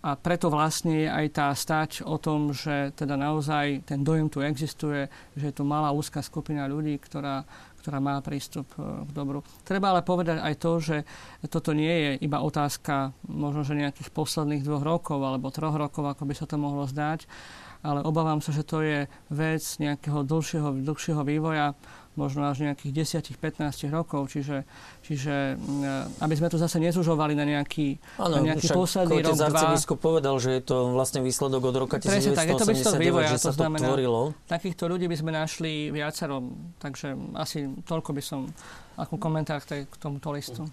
a preto vlastne je aj tá stať o tom, že teda naozaj ten dojem tu existuje, že je tu malá úzka skupina ľudí, ktorá, ktorá má prístup e, k dobru. Treba ale povedať aj to, že toto nie je iba otázka možno, že nejakých posledných dvoch rokov alebo troch rokov, ako by sa to mohlo zdať, ale obávam sa, že to je vec nejakého dlhšieho, dlhšieho vývoja, možno až nejakých 10-15 rokov, čiže, čiže mm, aby sme to zase nezužovali na nejaký, ano, na nejaký posledný rok, dva. povedal, že je to vlastne výsledok od roka 1989, tak, je to že sa to, znamená, tvorilo. Takýchto ľudí by sme našli viacero, takže asi toľko by som ako komentár k, tomuto listu.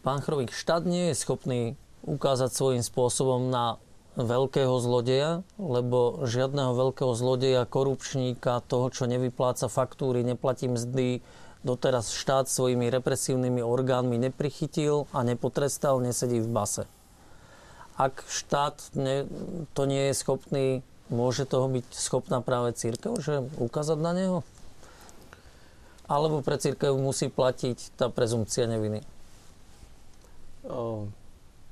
Pán Chrovík, štát nie je schopný ukázať svojím spôsobom na veľkého zlodeja, lebo žiadneho veľkého zlodeja, korupčníka, toho, čo nevypláca faktúry, neplatí mzdy, doteraz štát svojimi represívnymi orgánmi neprichytil a nepotrestal, nesedí v base. Ak štát ne, to nie je schopný, môže toho byť schopná práve církev, že ukázať na neho? Alebo pre církev musí platiť tá prezumcia neviny?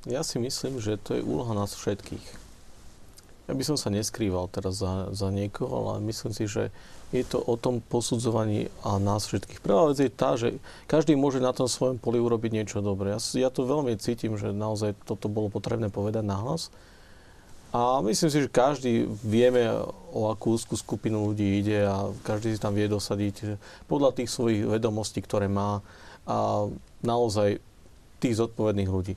Ja si myslím, že to je úloha nás všetkých. Ja by som sa neskrýval teraz za, za niekoho, ale myslím si, že je to o tom posudzovaní a nás všetkých. Prvá vec je tá, že každý môže na tom svojom poli urobiť niečo dobré. Ja, ja to veľmi cítim, že naozaj toto bolo potrebné povedať nahlas. A myslím si, že každý vieme, o akú úzkú skupinu ľudí ide a každý si tam vie dosadiť podľa tých svojich vedomostí, ktoré má a naozaj tých zodpovedných ľudí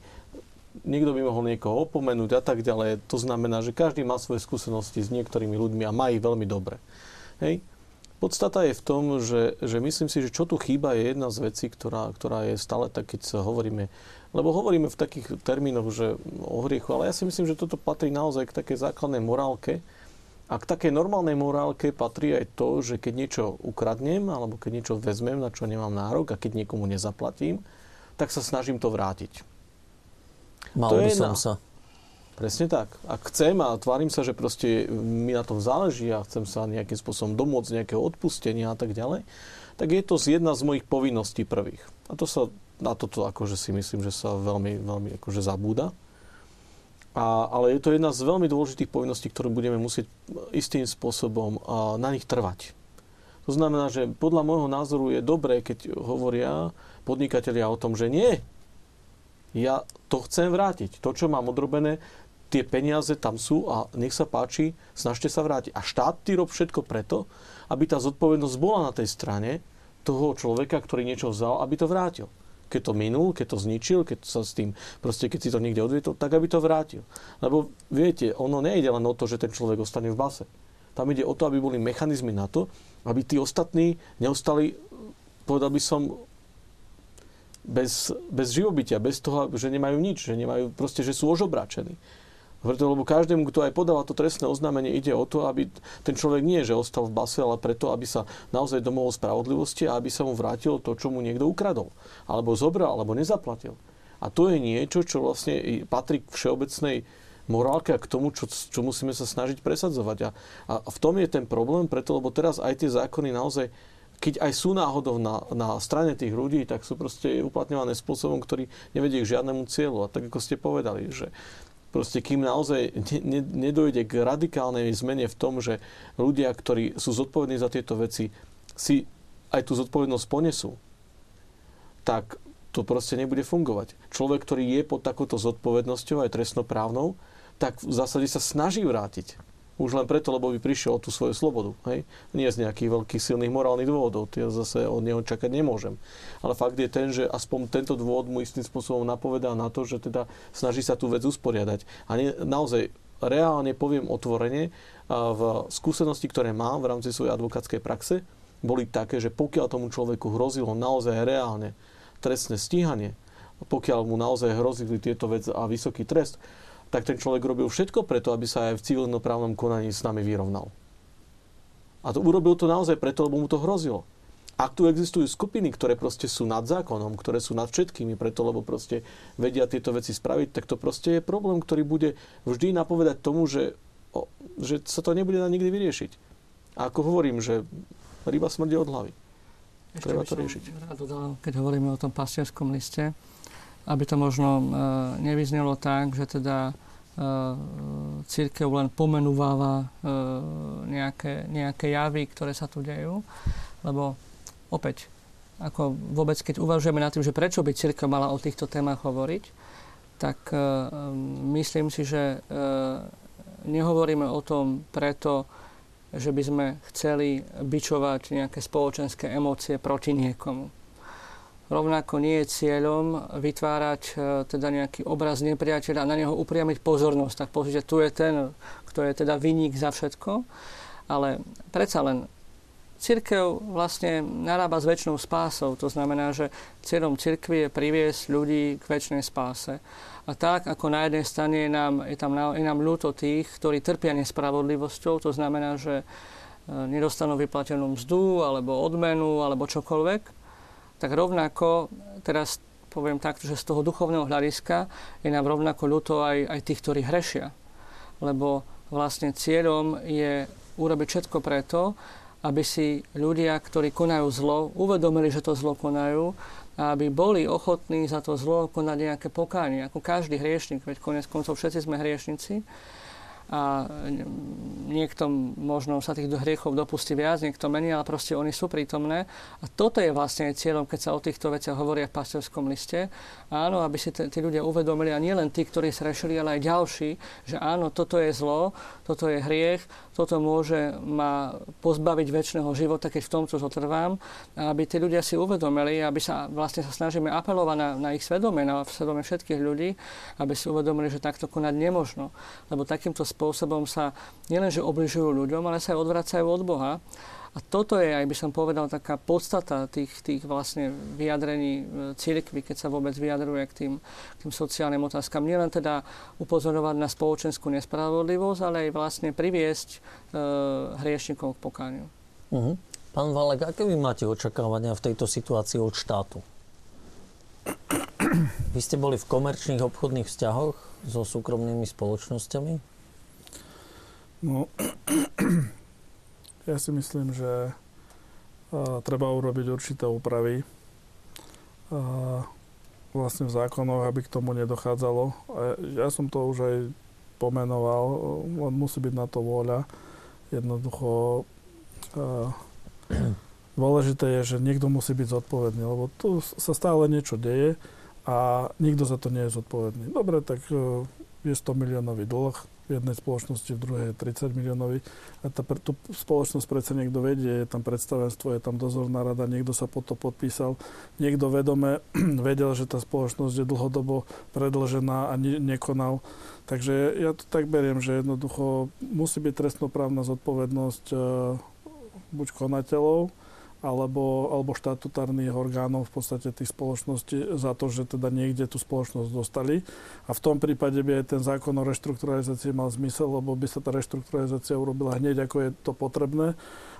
niekto by mohol niekoho opomenúť a tak ďalej. To znamená, že každý má svoje skúsenosti s niektorými ľuďmi a má ich veľmi dobre. Hej? Podstata je v tom, že, že myslím si, že čo tu chýba je jedna z vecí, ktorá, ktorá je stále tak, keď sa hovoríme, lebo hovoríme v takých termínoch, že o hriechu, ale ja si myslím, že toto patrí naozaj k takej základnej morálke, a k takej normálnej morálke patrí aj to, že keď niečo ukradnem, alebo keď niečo vezmem, na čo nemám nárok, a keď niekomu nezaplatím, tak sa snažím to vrátiť. Mal to by som na... sa. Presne tak. Ak chcem a tvárim sa, že proste mi na tom záleží a chcem sa nejakým spôsobom domôcť nejakého odpustenia a tak ďalej, tak je to jedna z mojich povinností prvých. A to sa na toto akože si myslím, že sa veľmi, veľmi akože zabúda. A, ale je to jedna z veľmi dôležitých povinností, ktoré budeme musieť istým spôsobom na nich trvať. To znamená, že podľa môjho názoru je dobré, keď hovoria podnikatelia o tom, že nie, ja to chcem vrátiť. To, čo mám odrobené, tie peniaze tam sú a nech sa páči, snažte sa vrátiť. A štát ty rob všetko preto, aby tá zodpovednosť bola na tej strane toho človeka, ktorý niečo vzal, aby to vrátil. keď to minul, keď to zničil, keď sa s tým, proste keď si to niekde odvietol, tak aby to vrátil. Lebo viete, ono nejde len o to, že ten človek ostane v base. Tam ide o to, aby boli mechanizmy na to, aby tí ostatní neostali, povedal by som, bez, bez živobytia, bez toho, že nemajú nič, že nemajú, proste, že sú ožobračení. Preto, lebo každému, kto aj podáva to trestné oznámenie, ide o to, aby ten človek nie, že ostal v base, ale preto, aby sa naozaj domohol spravodlivosti a aby sa mu vrátilo to, čo mu niekto ukradol. Alebo zobral, alebo nezaplatil. A to je niečo, čo vlastne patrí k všeobecnej morálke a k tomu, čo, čo musíme sa snažiť presadzovať. A, a v tom je ten problém, preto, lebo teraz aj tie zákony naozaj keď aj sú náhodou na, na strane tých ľudí, tak sú proste uplatňované spôsobom, ktorý nevedie k žiadnemu cieľu. A tak ako ste povedali, že proste kým naozaj ne, ne, nedojde k radikálnej zmene v tom, že ľudia, ktorí sú zodpovední za tieto veci, si aj tú zodpovednosť ponesú, tak to proste nebude fungovať. Človek, ktorý je pod takouto zodpovednosťou aj trestnoprávnou, tak v zásade sa snaží vrátiť už len preto, lebo by prišiel o tú svoju slobodu. Hej? Nie z nejakých veľkých silných morálnych dôvodov. Ja zase od neho čakať nemôžem. Ale fakt je ten, že aspoň tento dôvod mu istým spôsobom napovedá na to, že teda snaží sa tú vec usporiadať. A nie, naozaj reálne poviem otvorene, v skúsenosti, ktoré mám v rámci svojej advokátskej praxe, boli také, že pokiaľ tomu človeku hrozilo naozaj reálne trestné stíhanie, pokiaľ mu naozaj hrozili tieto veci a vysoký trest, tak ten človek robil všetko preto, aby sa aj v civilnoprávnom konaní s nami vyrovnal. A to urobil to naozaj preto, lebo mu to hrozilo. Ak tu existujú skupiny, ktoré proste sú nad zákonom, ktoré sú nad všetkými, preto lebo proste vedia tieto veci spraviť, tak to proste je problém, ktorý bude vždy napovedať tomu, že, o, že sa to nebude na nikdy vyriešiť. A ako hovorím, že ryba smrdí od hlavy. Ešte Treba to riešiť. rád dodal, keď hovoríme o tom pastierskom liste, aby to možno e, nevyznelo tak, že teda e, církev len pomenúváva e, nejaké, nejaké javy, ktoré sa tu dejú. Lebo opäť, ako vôbec keď uvažujeme nad tým, že prečo by církev mala o týchto témach hovoriť, tak myslím si, že nehovoríme o tom preto, že by sme chceli bičovať nejaké spoločenské emócie proti niekomu Rovnako nie je cieľom vytvárať e, teda nejaký obraz nepriateľa a na neho upriamiť pozornosť. Tak pozrite, tu je ten, kto je teda vyník za všetko. Ale predsa len Církev vlastne narába s väčšnou spásou. To znamená, že cieľom cirkvi je priviesť ľudí k väčšnej spáse. A tak, ako na jednej strane je nám, je tam, je nám ľúto tých, ktorí trpia nespravodlivosťou, to znamená, že e, nedostanú vyplatenú mzdu, alebo odmenu, alebo čokoľvek, tak rovnako, teraz poviem takto, že z toho duchovného hľadiska je nám rovnako ľúto aj, aj tých, ktorí hrešia. Lebo vlastne cieľom je urobiť všetko preto, aby si ľudia, ktorí konajú zlo, uvedomili, že to zlo konajú a aby boli ochotní za to zlo konať nejaké pokánie. Ako každý hriešnik, veď konec koncov všetci sme hriešnici a niekto možno sa tých hriechov dopustí viac, niekto menej, ale proste oni sú prítomné. A toto je vlastne cieľom, keď sa o týchto veciach hovoria v pastorskom liste. Áno, aby si tí ľudia uvedomili, a nie len tí, ktorí srešili, ale aj ďalší, že áno, toto je zlo, toto je hriech, toto môže ma pozbaviť väčšného života, keď v tomto zotrvám. A aby tí ľudia si uvedomili, aby sa vlastne sa snažíme apelovať na, na ich svedomie, na svedomie všetkých ľudí, aby si uvedomili, že takto konať nemožno. Lebo takýmto spôsobom sa nielenže obližujú ľuďom, ale sa aj odvracajú od Boha. A toto je, aj by som povedal, taká podstata tých, tých vlastne vyjadrení e, cirkvy, keď sa vôbec vyjadruje k tým, k tým sociálnym otázkam. Nielen teda upozorovať na spoločenskú nespravodlivosť, ale aj vlastne priviesť e, hriešnikov k pokániu. Uh-huh. Pán Valek, aké vy máte očakávania v tejto situácii od štátu? Vy ste boli v komerčných obchodných vzťahoch so súkromnými spoločnosťami? No, ja si myslím, že treba urobiť určité úpravy vlastne v zákonoch, aby k tomu nedochádzalo. Ja som to už aj pomenoval, len musí byť na to vôľa. Jednoducho dôležité je, že niekto musí byť zodpovedný, lebo tu sa stále niečo deje a nikto za to nie je zodpovedný. Dobre, tak e, je 100 miliónový dlh, v jednej spoločnosti, v druhej je 30 miliónový. A tá, tú spoločnosť predsa niekto vedie, je tam predstavenstvo, je tam dozorná rada, niekto sa pod to podpísal, niekto vedome vedel, že tá spoločnosť je dlhodobo predlžená a ne- nekonal. Takže ja to tak beriem, že jednoducho musí byť trestnoprávna zodpovednosť e, buď konateľov, alebo, alebo štatutárnych orgánov v podstate tých spoločností za to, že teda niekde tú spoločnosť dostali. A v tom prípade by aj ten zákon o reštrukturalizácii mal zmysel, lebo by sa tá reštrukturalizácia urobila hneď, ako je to potrebné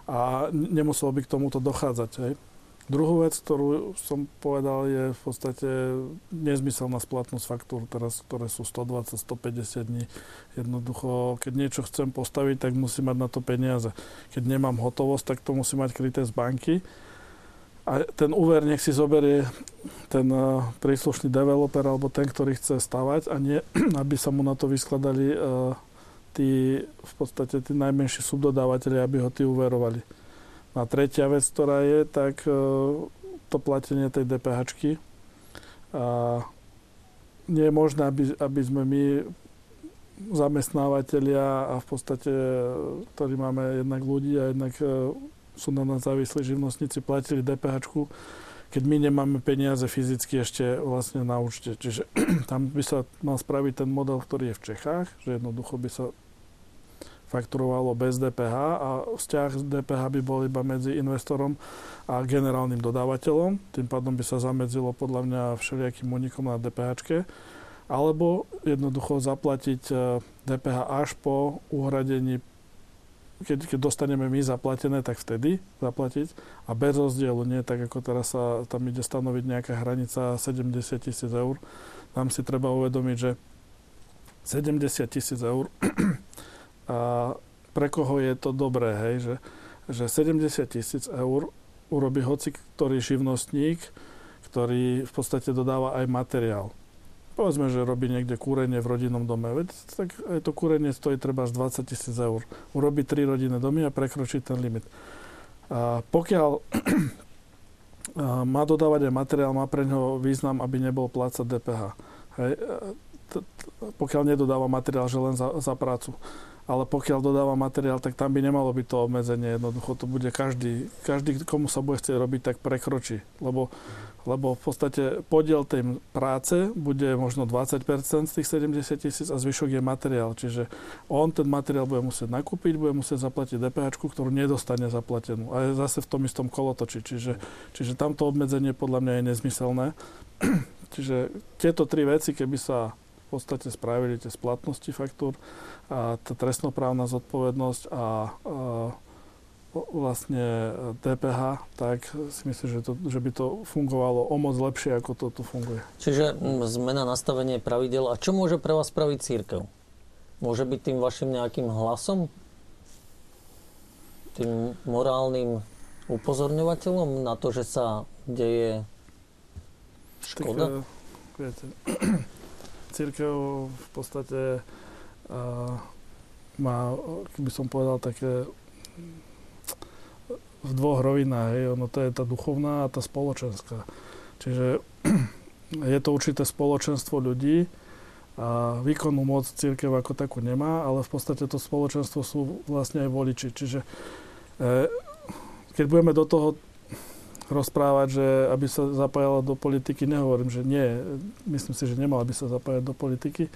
a nemuselo by k tomuto dochádzať. Hej. Druhú vec, ktorú som povedal, je v podstate nezmyselná splatnosť faktúr, teraz, ktoré sú 120-150 dní. Jednoducho, keď niečo chcem postaviť, tak musím mať na to peniaze. Keď nemám hotovosť, tak to musím mať kryté z banky. A ten úver nech si zoberie ten uh, príslušný developer alebo ten, ktorý chce stavať a nie, aby sa mu na to vyskladali uh, tí, v podstate tí najmenší subdodávateľi, aby ho tí uverovali. A tretia vec, ktorá je, tak e, to platenie tej DPH. Nie je možné, aby, aby sme my zamestnávateľia a v podstate, ktorí máme jednak ľudí a jednak e, sú na nás závislí živnostníci, platili DPH, keď my nemáme peniaze fyzicky ešte vlastne na účte. Čiže tam by sa mal spraviť ten model, ktorý je v Čechách, že jednoducho by sa fakturovalo bez DPH a vzťah z DPH by bol iba medzi investorom a generálnym dodávateľom. Tým pádom by sa zamedzilo podľa mňa všelijakým unikom na DPH. Alebo jednoducho zaplatiť DPH až po uhradení keď, keď dostaneme my zaplatené, tak vtedy zaplatiť a bez rozdielu, nie tak ako teraz sa tam ide stanoviť nejaká hranica 70 tisíc eur. Tam si treba uvedomiť, že 70 tisíc eur a pre koho je to dobré, hej, že, že 70 tisíc eur urobí hoci ktorý živnostník, ktorý v podstate dodáva aj materiál. Povedzme, že robí niekde kúrenie v rodinnom dome. Veď, tak aj to kúrenie stojí treba až 20 tisíc eur. Urobí tri rodinné domy a prekročí ten limit. A pokiaľ má dodávať aj materiál, má pre neho význam, aby nebol plácať DPH. Hej. T- pokiaľ nedodáva materiál, že len za, za prácu ale pokiaľ dodáva materiál, tak tam by nemalo byť to obmedzenie. Jednoducho to bude každý, každý, komu sa bude chcieť robiť, tak prekročí. Lebo, lebo v podstate podiel tej práce bude možno 20% z tých 70 tisíc a zvyšok je materiál. Čiže on ten materiál bude musieť nakúpiť, bude musieť zaplatiť DPH, ktorú nedostane zaplatenú. A je zase v tom istom kolotoči. Čiže, čiže tamto obmedzenie podľa mňa je nezmyselné. Čiže tieto tri veci, keby sa podstate spravili tie splatnosti faktúr, a tá trestnoprávna zodpovednosť a, a vlastne DPH, tak si myslím, že, to, že by to fungovalo o moc lepšie, ako to tu funguje. Čiže zmena nastavenie pravidel. A čo môže pre vás spraviť církev? Môže byť tým vašim nejakým hlasom? Tým morálnym upozorňovateľom na to, že sa deje škoda? Tak, viete, církev v podstate má, keby som povedal, také v dvoch rovinách. Hej. Ono to je tá duchovná a tá spoločenská. Čiže je to určité spoločenstvo ľudí a výkonnú moc církev ako takú nemá, ale v podstate to spoločenstvo sú vlastne aj voliči. Čiže e, keď budeme do toho rozprávať, že aby sa zapájala do politiky, nehovorím, že nie. Myslím si, že nemala by sa zapájať do politiky,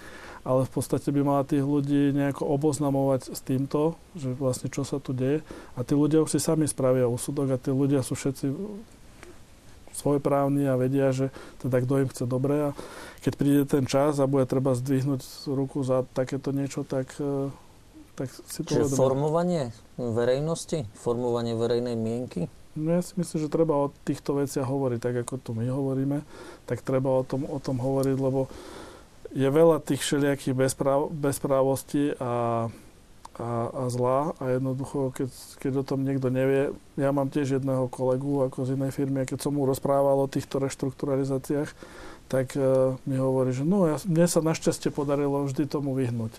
ale v podstate by mala tých ľudí nejako oboznamovať s týmto, že vlastne čo sa tu deje. A tí ľudia už si sami spravia úsudok a tí ľudia sú všetci svojprávni a vedia, že teda kto im chce dobre a keď príde ten čas a bude treba zdvihnúť ruku za takéto niečo, tak, e, tak si to Čiže formovanie verejnosti, formovanie verejnej mienky? No ja si myslím, že treba o týchto veciach hovoriť, tak ako tu my hovoríme, tak treba o tom, o tom hovoriť, lebo je veľa tých všelijakých bezpráv, bezprávostí a, a, a zla a jednoducho, keď, keď o tom niekto nevie, ja mám tiež jedného kolegu ako z inej firmy a keď som mu rozprával o týchto reštrukturalizáciách, tak uh, mi hovorí, že no, ja, mne sa našťastie podarilo vždy tomu vyhnúť.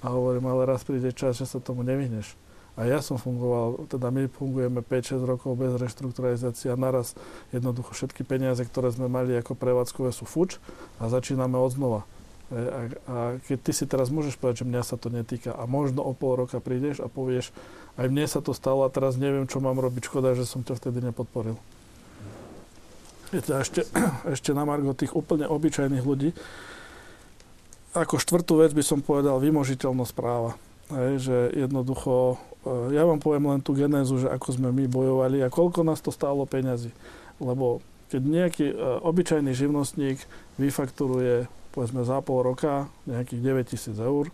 A hovorím, ale raz príde čas, že sa tomu nevyhneš. A ja som fungoval, teda my fungujeme 5-6 rokov bez reštrukturalizácie a naraz jednoducho všetky peniaze, ktoré sme mali ako prevádzkové sú fuč a začíname od znova. Hej, A, a keď ty si teraz môžeš povedať, že mňa sa to netýka a možno o pol roka prídeš a povieš, aj mne sa to stalo a teraz neviem, čo mám robiť, škoda, že som ťa vtedy nepodporil. Viete, ešte, ešte na Margo tých úplne obyčajných ľudí, ako štvrtú vec by som povedal vymožiteľnosť práva. Hej, že jednoducho, e, ja vám poviem len tú genézu, že ako sme my bojovali a koľko nás to stálo peňazí. Lebo keď nejaký e, obyčajný živnostník vyfakturuje povedzme za pol roka nejakých 9 tisíc eur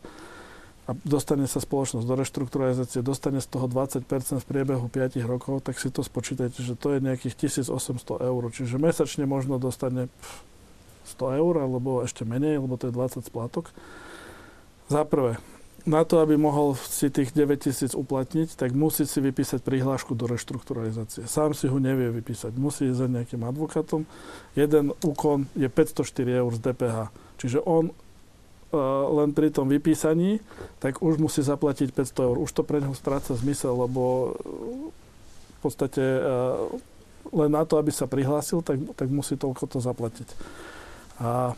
a dostane sa spoločnosť do reštrukturalizácie, dostane z toho 20% v priebehu 5 rokov, tak si to spočítajte, že to je nejakých 1800 eur. Čiže mesačne možno dostane 100 eur, alebo ešte menej, lebo to je 20 splátok. Za prvé, na to, aby mohol si tých 9 tisíc uplatniť, tak musí si vypísať prihlášku do reštrukturalizácie. Sám si ho nevie vypísať. Musí ísť za nejakým advokátom. Jeden úkon je 504 eur z DPH. Čiže on uh, len pri tom vypísaní, tak už musí zaplatiť 500 eur. Už to pre neho stráca zmysel, lebo v podstate uh, len na to, aby sa prihlásil, tak, tak musí toľko to zaplatiť. A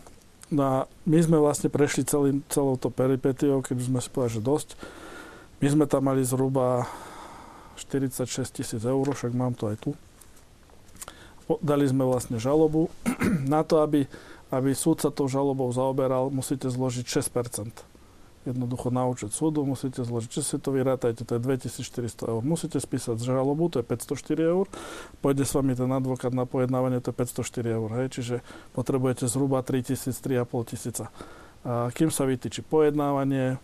No a my sme vlastne prešli celým, celou to peripetiou, keď sme si povedali, že dosť. My sme tam mali zhruba 46 tisíc eur, však mám to aj tu. Dali sme vlastne žalobu. Na to, aby, aby súd sa tou žalobou zaoberal, musíte zložiť 6 jednoducho na účet súdu, musíte zložiť, či si to vyrátajte, to je 2400 eur. Musíte spísať žalobu, to je 504 eur, pôjde s vami ten advokát na pojednávanie, to je 504 eur, hej, čiže potrebujete zhruba 3000, 3,5 tisíca. A kým sa vytýči pojednávanie,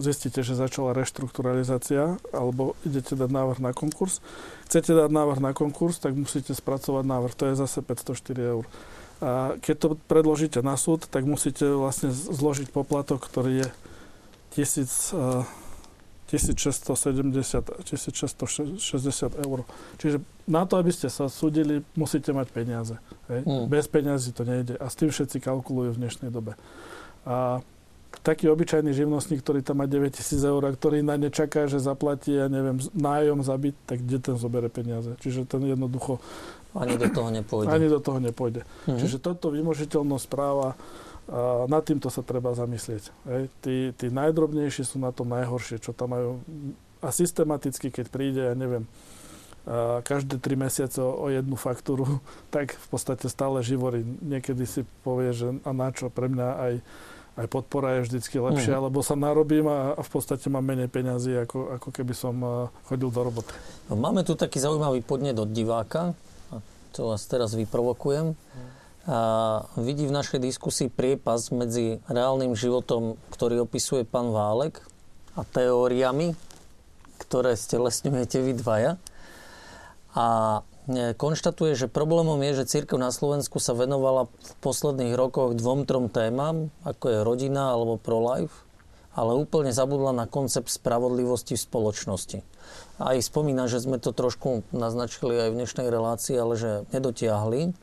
zistíte, že začala reštrukturalizácia, alebo idete dať návrh na konkurs. Chcete dať návrh na konkurs, tak musíte spracovať návrh, to je zase 504 eur. A keď to predložíte na súd, tak musíte vlastne zložiť poplatok, ktorý je 1000, 1670, 1660 eur. Čiže na to, aby ste sa súdili, musíte mať peniaze. Hej? Mm. Bez peniazy to nejde. A s tým všetci kalkulujú v dnešnej dobe. A taký obyčajný živnostník, ktorý tam má 9000 eur a ktorý na ne čaká, že zaplatí, ja neviem, nájom za byt, tak kde ten zobere peniaze? Čiže ten jednoducho ani do toho nepôjde. Ani do toho nepôjde. Mm-hmm. Čiže toto vymožiteľnosť práva, a nad týmto sa treba zamyslieť. Hej. Tí, tí najdrobnejší sú na tom najhoršie, čo tam majú. A systematicky, keď príde, ja neviem, a každé tri mesiace o jednu faktúru, tak v podstate stále živorí. Niekedy si povie, že a na čo pre mňa aj, aj podpora je vždycky lepšia, mm. lebo sa narobím a, a v podstate mám menej peňazí, ako, ako keby som chodil do roboty. Máme tu taký zaujímavý podnet od diváka to vás teraz vyprovokujem. A vidí v našej diskusii priepas medzi reálnym životom, ktorý opisuje pán Válek a teóriami, ktoré stelesňujete vy dvaja. A e, konštatuje, že problémom je, že církev na Slovensku sa venovala v posledných rokoch dvom, trom témam, ako je rodina alebo pro-life, ale úplne zabudla na koncept spravodlivosti v spoločnosti aj spomína, že sme to trošku naznačili aj v dnešnej relácii, ale že nedotiahli.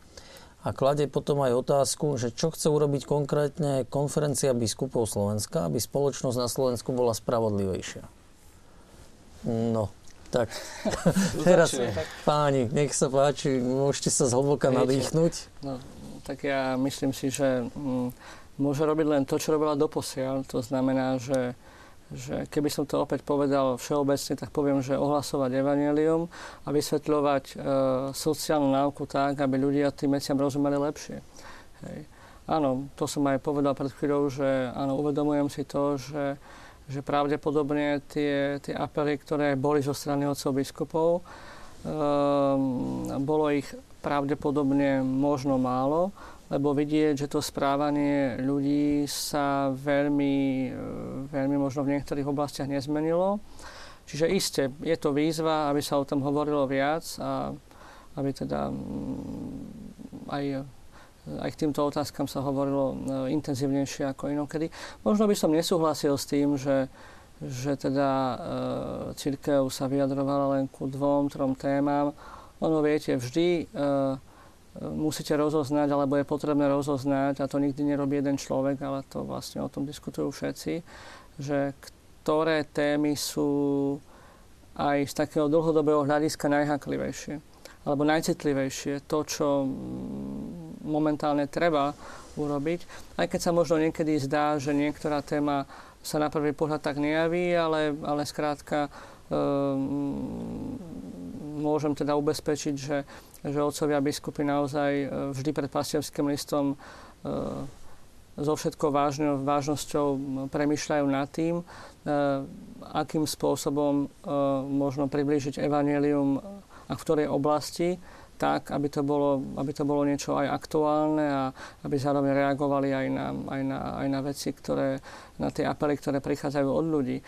A klade potom aj otázku, že čo chce urobiť konkrétne konferencia biskupov Slovenska, aby spoločnosť na Slovensku bola spravodlivejšia. No, tak teraz, páni, nech sa páči, môžete sa zhlboka nadýchnuť. No, tak ja myslím si, že mm, môže robiť len to, čo robila doposiaľ. To znamená, že že keby som to opäť povedal všeobecne, tak poviem, že ohlasovať evanelium a vysvetľovať e, sociálnu náuku tak, aby ľudia tým veciam rozumeli lepšie. Hej. Áno, to som aj povedal pred chvíľou, že áno, uvedomujem si to, že, že pravdepodobne tie, tie apely, ktoré boli zo strany otcov biskupov, e, bolo ich pravdepodobne možno málo, lebo vidieť, že to správanie ľudí sa veľmi, e, veľmi možno v niektorých oblastiach nezmenilo. Čiže iste, je to výzva, aby sa o tom hovorilo viac a aby teda mm, aj, aj k týmto otázkam sa hovorilo e, intenzívnejšie ako inokedy. Možno by som nesúhlasil s tým, že, že teda e, církev sa vyjadrovala len ku dvom, trom témam. Ono viete, vždy e, musíte rozoznať, alebo je potrebné rozoznať, a to nikdy nerobí jeden človek, ale to vlastne o tom diskutujú všetci, že ktoré témy sú aj z takého dlhodobého hľadiska najhaklivejšie alebo najcitlivejšie. To, čo mm, momentálne treba urobiť. Aj keď sa možno niekedy zdá, že niektorá téma sa na prvý pohľad tak nejaví, ale, ale skrátka môžem teda ubezpečiť, že, že otcovia biskupy naozaj vždy pred pastierským listom so všetkou vážnou, vážnosťou premyšľajú nad tým, akým spôsobom možno priblížiť evanelium a v ktorej oblasti, tak, aby to bolo, aby to bolo niečo aj aktuálne a aby zároveň reagovali aj na, aj na, aj na veci, ktoré, na tie apely, ktoré prichádzajú od ľudí.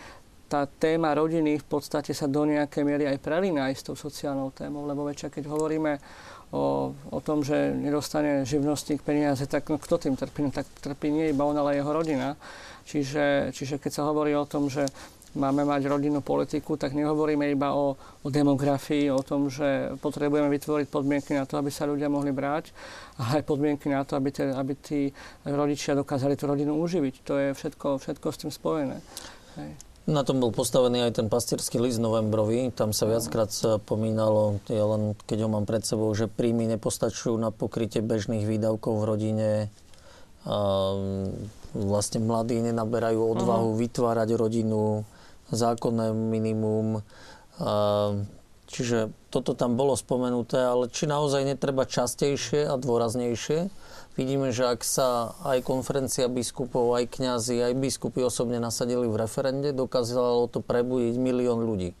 Tá téma rodiny v podstate sa do nejakej miery aj prelína aj s tou sociálnou témou, lebo väčšia, keď hovoríme o, o tom, že nedostane živnostník peniaze, tak no, kto tým trpí? No, tak trpí nie iba on, ale jeho rodina. Čiže, čiže keď sa hovorí o tom, že máme mať rodinnú politiku, tak nehovoríme iba o, o demografii, o tom, že potrebujeme vytvoriť podmienky na to, aby sa ľudia mohli brať, ale aj podmienky na to, aby, te, aby tí rodičia dokázali tú rodinu uživiť. To je všetko, všetko s tým spojené. Hej. Na tom bol postavený aj ten pastierský list novembrový. Tam sa viackrát pomínalo, ja len keď ho mám pred sebou, že príjmy nepostačujú na pokrytie bežných výdavkov v rodine. A vlastne mladí nenaberajú odvahu uh-huh. vytvárať rodinu zákonné minimum. Čiže toto tam bolo spomenuté, ale či naozaj netreba častejšie a dôraznejšie. Vidíme, že ak sa aj konferencia biskupov, aj kňazi, aj biskupy osobne nasadili v referende, dokázalo to prebudiť milión ľudí.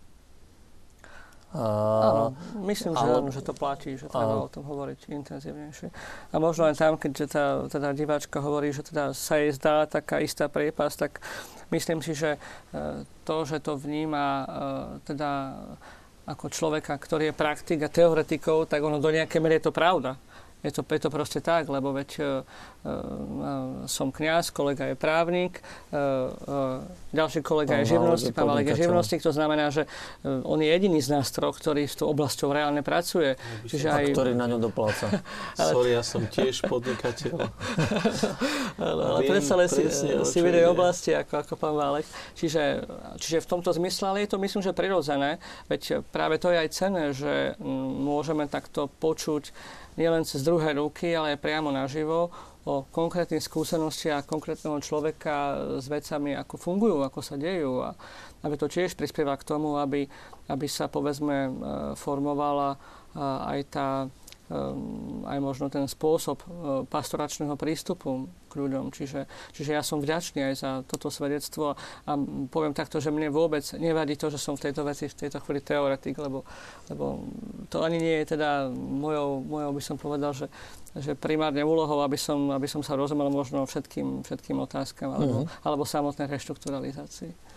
Áno, myslím, že, ale, že to platí, že treba a, o tom hovoriť intenzívnejšie. A možno aj tam, keď tá, teda diváčka hovorí, že teda sa jej zdá taká istá priepas, tak myslím si, že e, to, že to vníma e, teda ako človeka, ktorý je praktik a teoretikou, tak ono do nejakej miery je to pravda. Je to, je to proste tak, lebo veď uh, uh, som kňaz, kolega je právnik, uh, uh, ďalší kolega pán je živnostník, pán Valek je živnostník, to znamená, že uh, on je jediný z nás troch, ktorý s tou oblasťou reálne pracuje. Čiže aj... A ktorý na ňu dopláca. ale... Sorry, ja som tiež podnikateľ. ale, ale predsa len si, si v inej oblasti ako, ako pán Válek. Čiže, čiže v tomto zmysle, ale je to myslím, že prirodzené, veď práve to je aj cené, že môžeme takto počuť nielen cez druhé ruky, ale aj priamo naživo o konkrétnych skúsenostiach konkrétneho človeka s vecami, ako fungujú, ako sa dejú. A aby to tiež prispieva k tomu, aby, aby sa povedzme e, formovala e, aj tá aj možno ten spôsob e, pastoračného prístupu k ľuďom. Čiže, čiže ja som vďačný aj za toto svedectvo a poviem takto, že mne vôbec nevadí to, že som v tejto veci v tejto chvíli teoretik, lebo, lebo to ani nie je teda mojou, mojou by som povedal, že, že primárne úlohou, aby som, aby som sa rozumel možno všetkým, všetkým otázkam alebo, uh-huh. alebo samotnej reštrukturalizácii.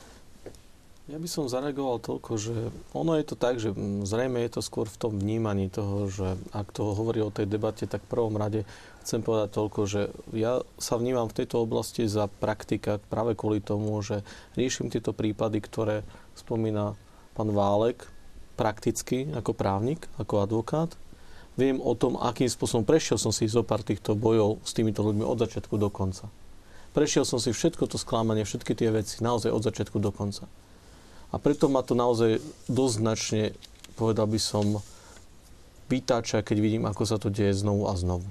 Ja by som zareagoval toľko, že ono je to tak, že zrejme je to skôr v tom vnímaní toho, že ak to hovorí o tej debate, tak v prvom rade chcem povedať toľko, že ja sa vnímam v tejto oblasti za praktika práve kvôli tomu, že riešim tieto prípady, ktoré spomína pán Válek prakticky ako právnik, ako advokát. Viem o tom, akým spôsobom prešiel som si zo pár týchto bojov s týmito ľuďmi od začiatku do konca. Prešiel som si všetko to sklamanie, všetky tie veci naozaj od začiatku do konca. A preto ma to naozaj dosť značne, povedal by som, vytáča, keď vidím, ako sa to deje znovu a znovu.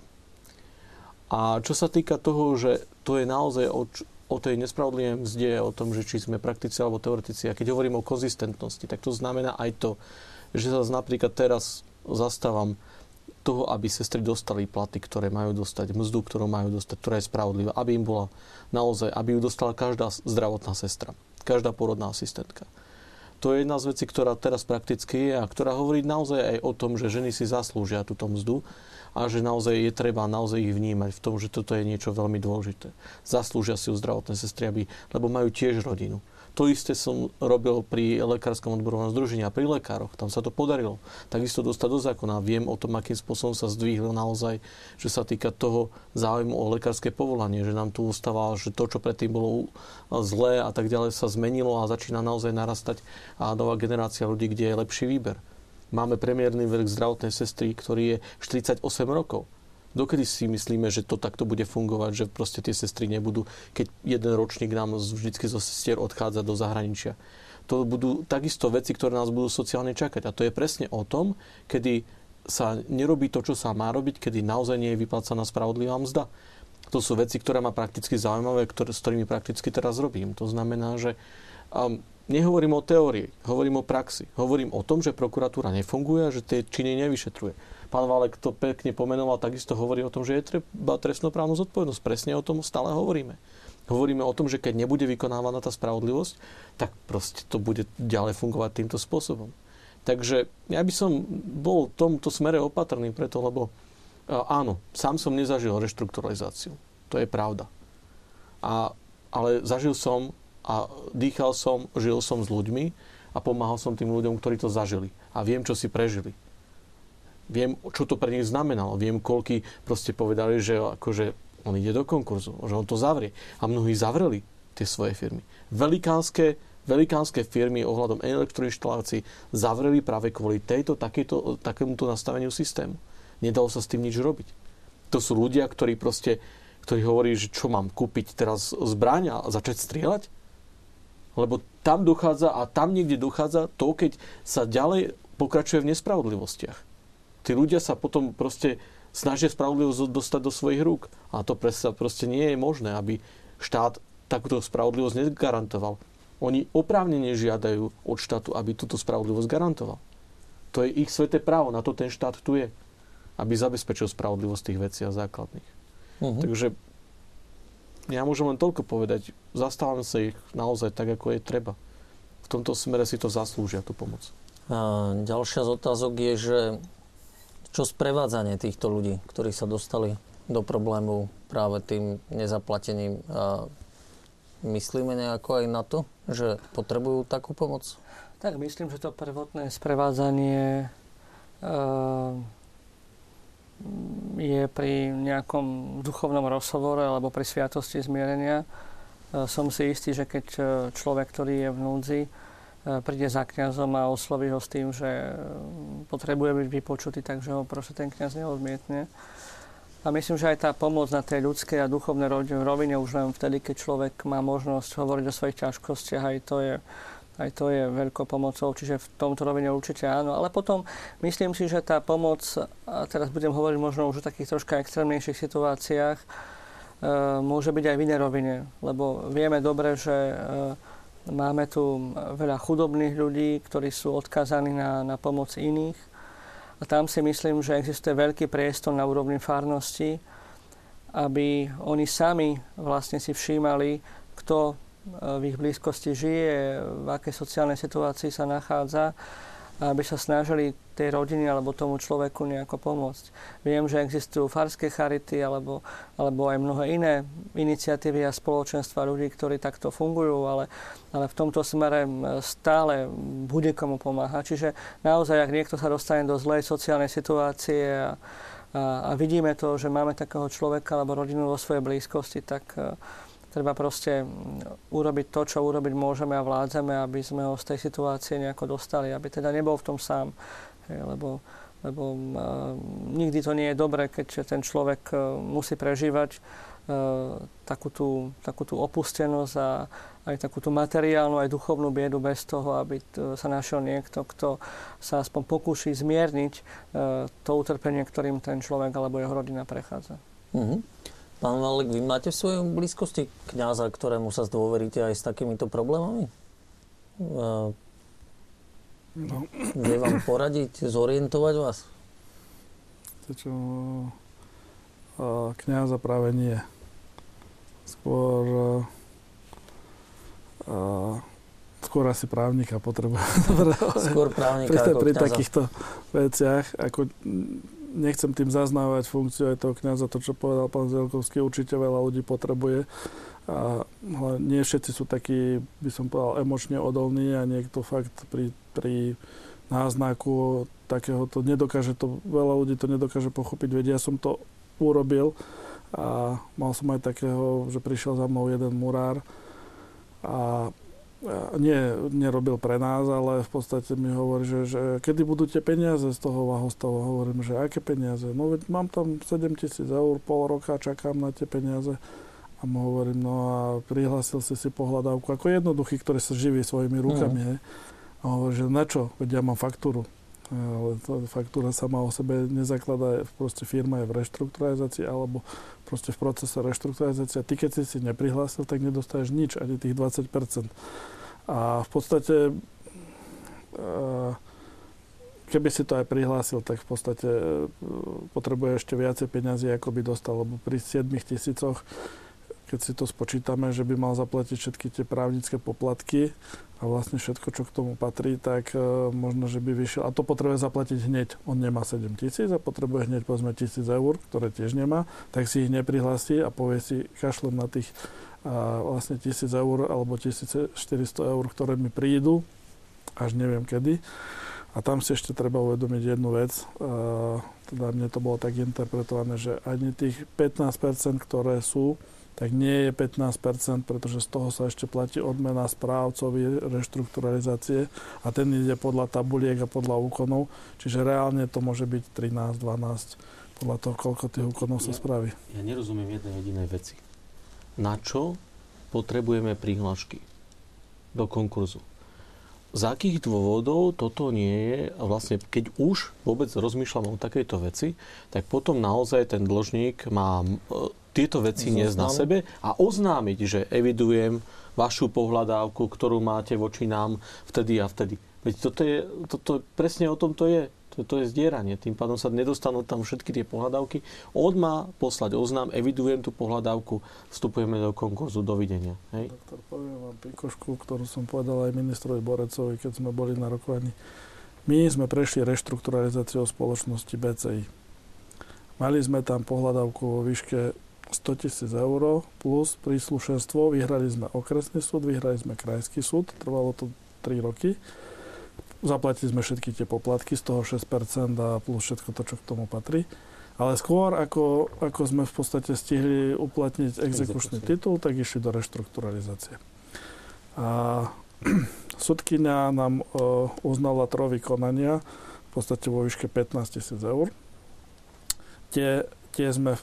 A čo sa týka toho, že to je naozaj o, o tej nespravodlivej mzde, o tom, že či sme praktici alebo teoretici, a keď hovorím o konzistentnosti, tak to znamená aj to, že sa napríklad teraz zastávam toho, aby sestry dostali platy, ktoré majú dostať, mzdu, ktorú majú dostať, ktorá je spravodlivá, aby im bola naozaj, aby ju dostala každá zdravotná sestra, každá porodná asistentka to je jedna z vecí, ktorá teraz prakticky je a ktorá hovorí naozaj aj o tom, že ženy si zaslúžia túto mzdu a že naozaj je treba naozaj ich vnímať v tom, že toto je niečo veľmi dôležité. Zaslúžia si u zdravotné sestry, aby, lebo majú tiež rodinu. To isté som robil pri Lekárskom odborovom združení a pri lekároch. Tam sa to podarilo. Takisto dostať do zákona. Viem o tom, akým spôsobom sa zdvihlo naozaj, že sa týka toho záujmu o lekárske povolanie, že nám tu ustáva, že to, čo predtým bolo zlé a tak ďalej, sa zmenilo a začína naozaj narastať a nová generácia ľudí, kde je lepší výber. Máme premiérny vek zdravotnej sestry, ktorý je 48 rokov. Dokedy si myslíme, že to takto bude fungovať, že proste tie sestry nebudú, keď jeden ročník nám vždycky zo sestier odchádza do zahraničia. To budú takisto veci, ktoré nás budú sociálne čakať. A to je presne o tom, kedy sa nerobí to, čo sa má robiť, kedy naozaj nie je vyplácaná spravodlivá mzda. To sú veci, ktoré ma prakticky zaujímavé, ktoré, s ktorými prakticky teraz robím. To znamená, že um, nehovorím o teórii, hovorím o praxi. Hovorím o tom, že prokuratúra nefunguje a že tie činy nevyšetruje. Pán Valek to pekne pomenoval, takisto hovorí o tom, že je treba trestnoprávnu zodpovednosť. Presne o tom stále hovoríme. Hovoríme o tom, že keď nebude vykonávaná tá spravodlivosť, tak proste to bude ďalej fungovať týmto spôsobom. Takže ja by som bol v tomto smere opatrný preto, lebo áno, sám som nezažil reštrukturalizáciu. To je pravda. A, ale zažil som a dýchal som, žil som s ľuďmi a pomáhal som tým ľuďom, ktorí to zažili. A viem, čo si prežili. Viem, čo to pre nich znamenalo. Viem, koľky proste povedali, že akože on ide do konkurzu, že on to zavrie. A mnohí zavreli tie svoje firmy. Velikánske velikánske firmy ohľadom elektroinštalácií zavreli práve kvôli tejto, takéto, takémuto nastaveniu systému. Nedalo sa s tým nič robiť. To sú ľudia, ktorí proste, ktorí hovorí, že čo mám kúpiť teraz zbraň a začať strieľať? Lebo tam dochádza a tam niekde dochádza to, keď sa ďalej pokračuje v nespravodlivostiach. Tí ľudia sa potom proste snažia spravodlivosť dostať do svojich rúk. A to proste nie je možné, aby štát takúto spravodlivosť negarantoval. Oni oprávnene žiadajú od štátu, aby túto spravodlivosť garantoval. To je ich sveté právo, na to ten štát tu je. Aby zabezpečil spravodlivosť tých vecí a základných. Uh-huh. Takže ja môžem len toľko povedať. Zastávam sa ich naozaj tak, ako je treba. V tomto smere si to zaslúžia, tú pomoc. A ďalšia z otázok je, že čo sprevádzanie týchto ľudí, ktorí sa dostali do problémov práve tým nezaplatením myslíme nejako aj na to, že potrebujú takú pomoc? Tak myslím, že to prvotné sprevádzanie uh, je pri nejakom duchovnom rozhovore alebo pri sviatosti zmierenia. Uh, som si istý, že keď eh, človek, ktorý je v núdzi, príde za kňazom a osloví ho s tým, že potrebuje byť vypočutý, takže ho proste ten kňaz neodmietne. A myslím, že aj tá pomoc na tej ľudskej a duchovnej rovine už len vtedy, keď človek má možnosť hovoriť o svojich ťažkostiach, aj to je, aj to je veľkou pomocou, čiže v tomto rovine určite áno. Ale potom myslím si, že tá pomoc, a teraz budem hovoriť možno už o takých troška extrémnejších situáciách, e, môže byť aj v inej rovine. Lebo vieme dobre, že e, máme tu veľa chudobných ľudí, ktorí sú odkazaní na, na pomoc iných. A tam si myslím, že existuje veľký priestor na úrovni farnosti, aby oni sami vlastne si všímali, kto v ich blízkosti žije, v akej sociálnej situácii sa nachádza aby sa snažili tej rodine alebo tomu človeku nejako pomôcť. Viem, že existujú farské charity alebo, alebo aj mnohé iné iniciatívy a spoločenstva ľudí, ktorí takto fungujú, ale, ale v tomto smere stále bude komu pomáhať. Čiže naozaj, ak niekto sa dostane do zlej sociálnej situácie a, a, a vidíme to, že máme takého človeka alebo rodinu vo svojej blízkosti, tak Treba proste mm, urobiť to, čo urobiť môžeme a vládzeme, aby sme ho z tej situácie nejako dostali, aby teda nebol v tom sám. Lebo, lebo uh, nikdy to nie je dobré, keď ten človek uh, musí prežívať uh, takú, tú, takú tú opustenosť a aj takú tú materiálnu, aj duchovnú biedu bez toho, aby t- sa našiel niekto, kto sa aspoň pokúši zmierniť to utrpenie, ktorým ten človek alebo jeho rodina prechádza. Uh-huh. Pán Valek, vy máte v svojej blízkosti kňaza, ktorému sa zdôveríte aj s takýmito problémami? No. Vie vám poradiť, zorientovať vás? To čo, kňaza práve nie. Skôr skôr asi právnika potrebuje. Skôr právnika pri, ako pri kňaza. takýchto veciach. Ako, nechcem tým zaznávať funkciu aj toho kniaza, to čo povedal pán Zelkovský, určite veľa ľudí potrebuje. A nie všetci sú takí, by som povedal, emočne odolní a niekto fakt pri, pri náznaku takéhoto nedokáže to, veľa ľudí to nedokáže pochopiť, veď ja som to urobil a mal som aj takého, že prišiel za mnou jeden murár a nie, nerobil pre nás, ale v podstate mi hovorí, že, že kedy budú tie peniaze z toho Vahostavu. Hovorím, že aké peniaze? No veď mám tam 7 tisíc eur, pol roka čakám na tie peniaze. A mu hovorím, no a prihlásil si si pohľadávku ako jednoduchý, ktorý sa živí svojimi rukami. Mm. A hovorí, že na čo? Veď ja mám faktúru. Ale to, faktúra sama o sebe nezakladá, proste firma je v reštrukturalizácii alebo proste v procese reštrukturalizácie. Ty, keď si si neprihlásil, tak nedostaješ nič, ani tých 20%. A v podstate eh, keby si to aj prihlásil, tak v podstate eh, potrebuje ešte viacej peniazy, ako by dostal, lebo pri 7 tisícoch keď si to spočítame, že by mal zaplatiť všetky tie právnické poplatky a vlastne všetko, čo k tomu patrí, tak uh, možno, že by vyšiel. A to potrebuje zaplatiť hneď. On nemá 7 tisíc a potrebuje hneď povedzme tisíc eur, ktoré tiež nemá, tak si ich neprihlási a povie si, kašlem na tých uh, vlastne tisíc eur alebo 1400 eur, ktoré mi prídu, až neviem kedy. A tam si ešte treba uvedomiť jednu vec, uh, teda mne to bolo tak interpretované, že ani tých 15%, ktoré sú, tak nie je 15%, pretože z toho sa ešte platí odmena správcovi reštrukturalizácie a ten ide podľa tabuliek a podľa úkonov, čiže reálne to môže byť 13, 12, podľa toho, koľko tých úkonov sa spraví. Ja nerozumiem jednej jedinej veci. Na čo potrebujeme prihlášky do konkurzu? Z akých dôvodov toto nie je, a vlastne keď už vôbec rozmýšľam o takejto veci, tak potom naozaj ten dlžník má tieto veci niesť na sebe a oznámiť, že evidujem vašu pohľadávku, ktorú máte voči nám vtedy a vtedy. Veď toto je, toto, presne o tom to je. To, to je zdieranie. Tým pádom sa nedostanú tam všetky tie pohľadávky. On má poslať oznám, evidujem tú pohľadávku, vstupujeme do konkurzu, dovidenia. Hej? Doktor, poviem vám pikošku, ktorú som povedal aj ministrovi Borecovi, keď sme boli na rokovaní. My sme prešli reštrukturalizáciou spoločnosti BCI. Mali sme tam pohľadávku vo výške 100 tisíc eur plus príslušenstvo. Vyhrali sme okresný súd, vyhrali sme krajský súd, trvalo to 3 roky. Zaplatili sme všetky tie poplatky, z toho 6% a plus všetko to, čo k tomu patrí. Ale skôr, ako, ako sme v podstate stihli uplatniť exekučný titul, tak išli do reštrukturalizácie. A sudkynia nám uh, uznala trovy konania v podstate vo výške 15 tisíc eur. Tie, tie sme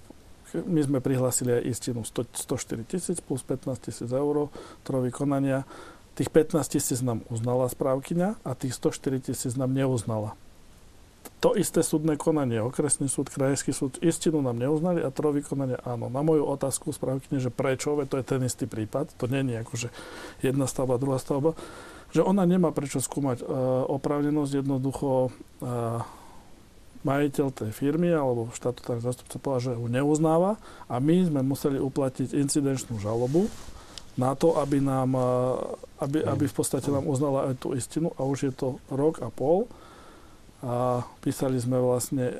my sme prihlásili aj istinu 100, 104 tisíc plus 15 tisíc eur, ktoré vykonania. Tých 15 tisíc nám uznala správkyňa a tých 104 tisíc nám neuznala. To isté súdne konanie, okresný súd, krajský súd, istinu nám neuznali a to vykonanie áno. Na moju otázku správkyne, že prečo, to je ten istý prípad, to nie je akože jedna stavba, druhá stavba, že ona nemá prečo skúmať uh, oprávnenosť, jednoducho uh, majiteľ tej firmy alebo štatutárny zastupca povedal, že ho neuznáva a my sme museli uplatiť incidenčnú žalobu na to, aby, nám, aby, aby v podstate nám uznala aj tú istinu a už je to rok a pol. A písali sme vlastne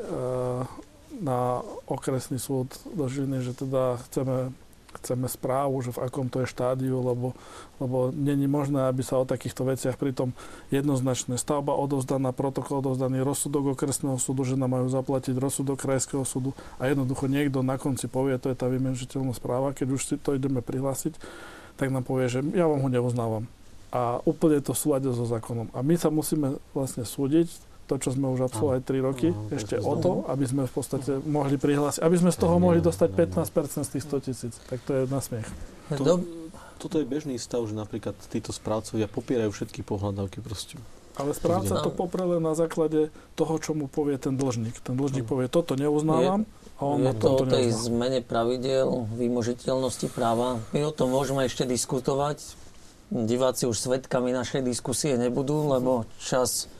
na okresný súd do Žiliny, že teda chceme chceme správu, že v akom to je štádiu, lebo, lebo není možné, aby sa o takýchto veciach pritom jednoznačné stavba odovzdaná, protokol odovzdaný, rozsudok okresného súdu, že nám majú zaplatiť rozsudok krajského súdu a jednoducho niekto na konci povie, to je tá vymenšiteľná správa, keď už si to ideme prihlásiť, tak nám povie, že ja vám ho neuznávam. A úplne to súľade so zákonom. A my sa musíme vlastne súdiť to, čo sme už absolvovali 3 roky, Aha, ešte o to, aby sme v podstate mohli prihlásiť, aby sme z toho mohli dostať 15% z tých 100 tisíc. Tak to je na smiech. To, toto je bežný stav, že napríklad títo správcovia popierajú všetky pohľadávky proste. Ale správca to popre len na základe toho, čo mu povie ten dlžník. Ten dlžník povie, toto neuznávam, a on je to o tej neuzná. zmene pravidel, vymožiteľnosti práva. My o tom môžeme ešte diskutovať. Diváci už svetkami našej diskusie nebudú, lebo čas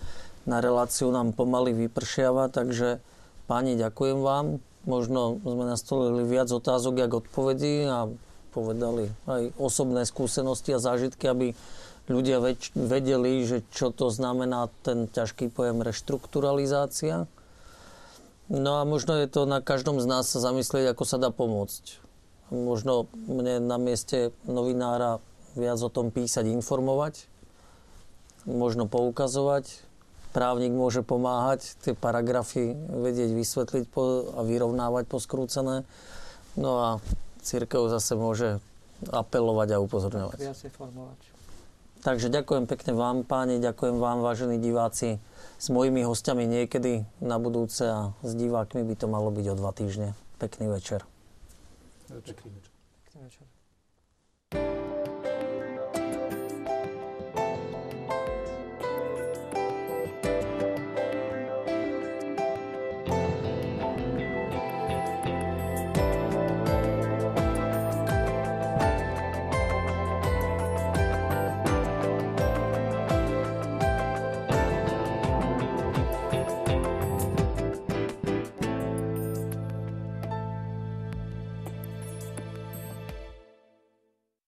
na reláciu nám pomaly vypršiava, takže páni, ďakujem vám. Možno sme nastolili viac otázok, jak odpovedí a povedali aj osobné skúsenosti a zážitky, aby ľudia več- vedeli, že čo to znamená ten ťažký pojem reštrukturalizácia. No a možno je to na každom z nás sa zamyslieť, ako sa dá pomôcť. Možno mne na mieste novinára viac o tom písať, informovať, možno poukazovať, právnik môže pomáhať tie paragrafy vedieť vysvetliť po, a vyrovnávať poskrúcené. No a církev zase môže apelovať a upozorňovať. Takže ďakujem pekne vám, páni, ďakujem vám, vážení diváci. S mojimi hostiami niekedy na budúce a s divákmi by to malo byť o dva týždne. Pekný večer. Pekný večer. Pekný večer.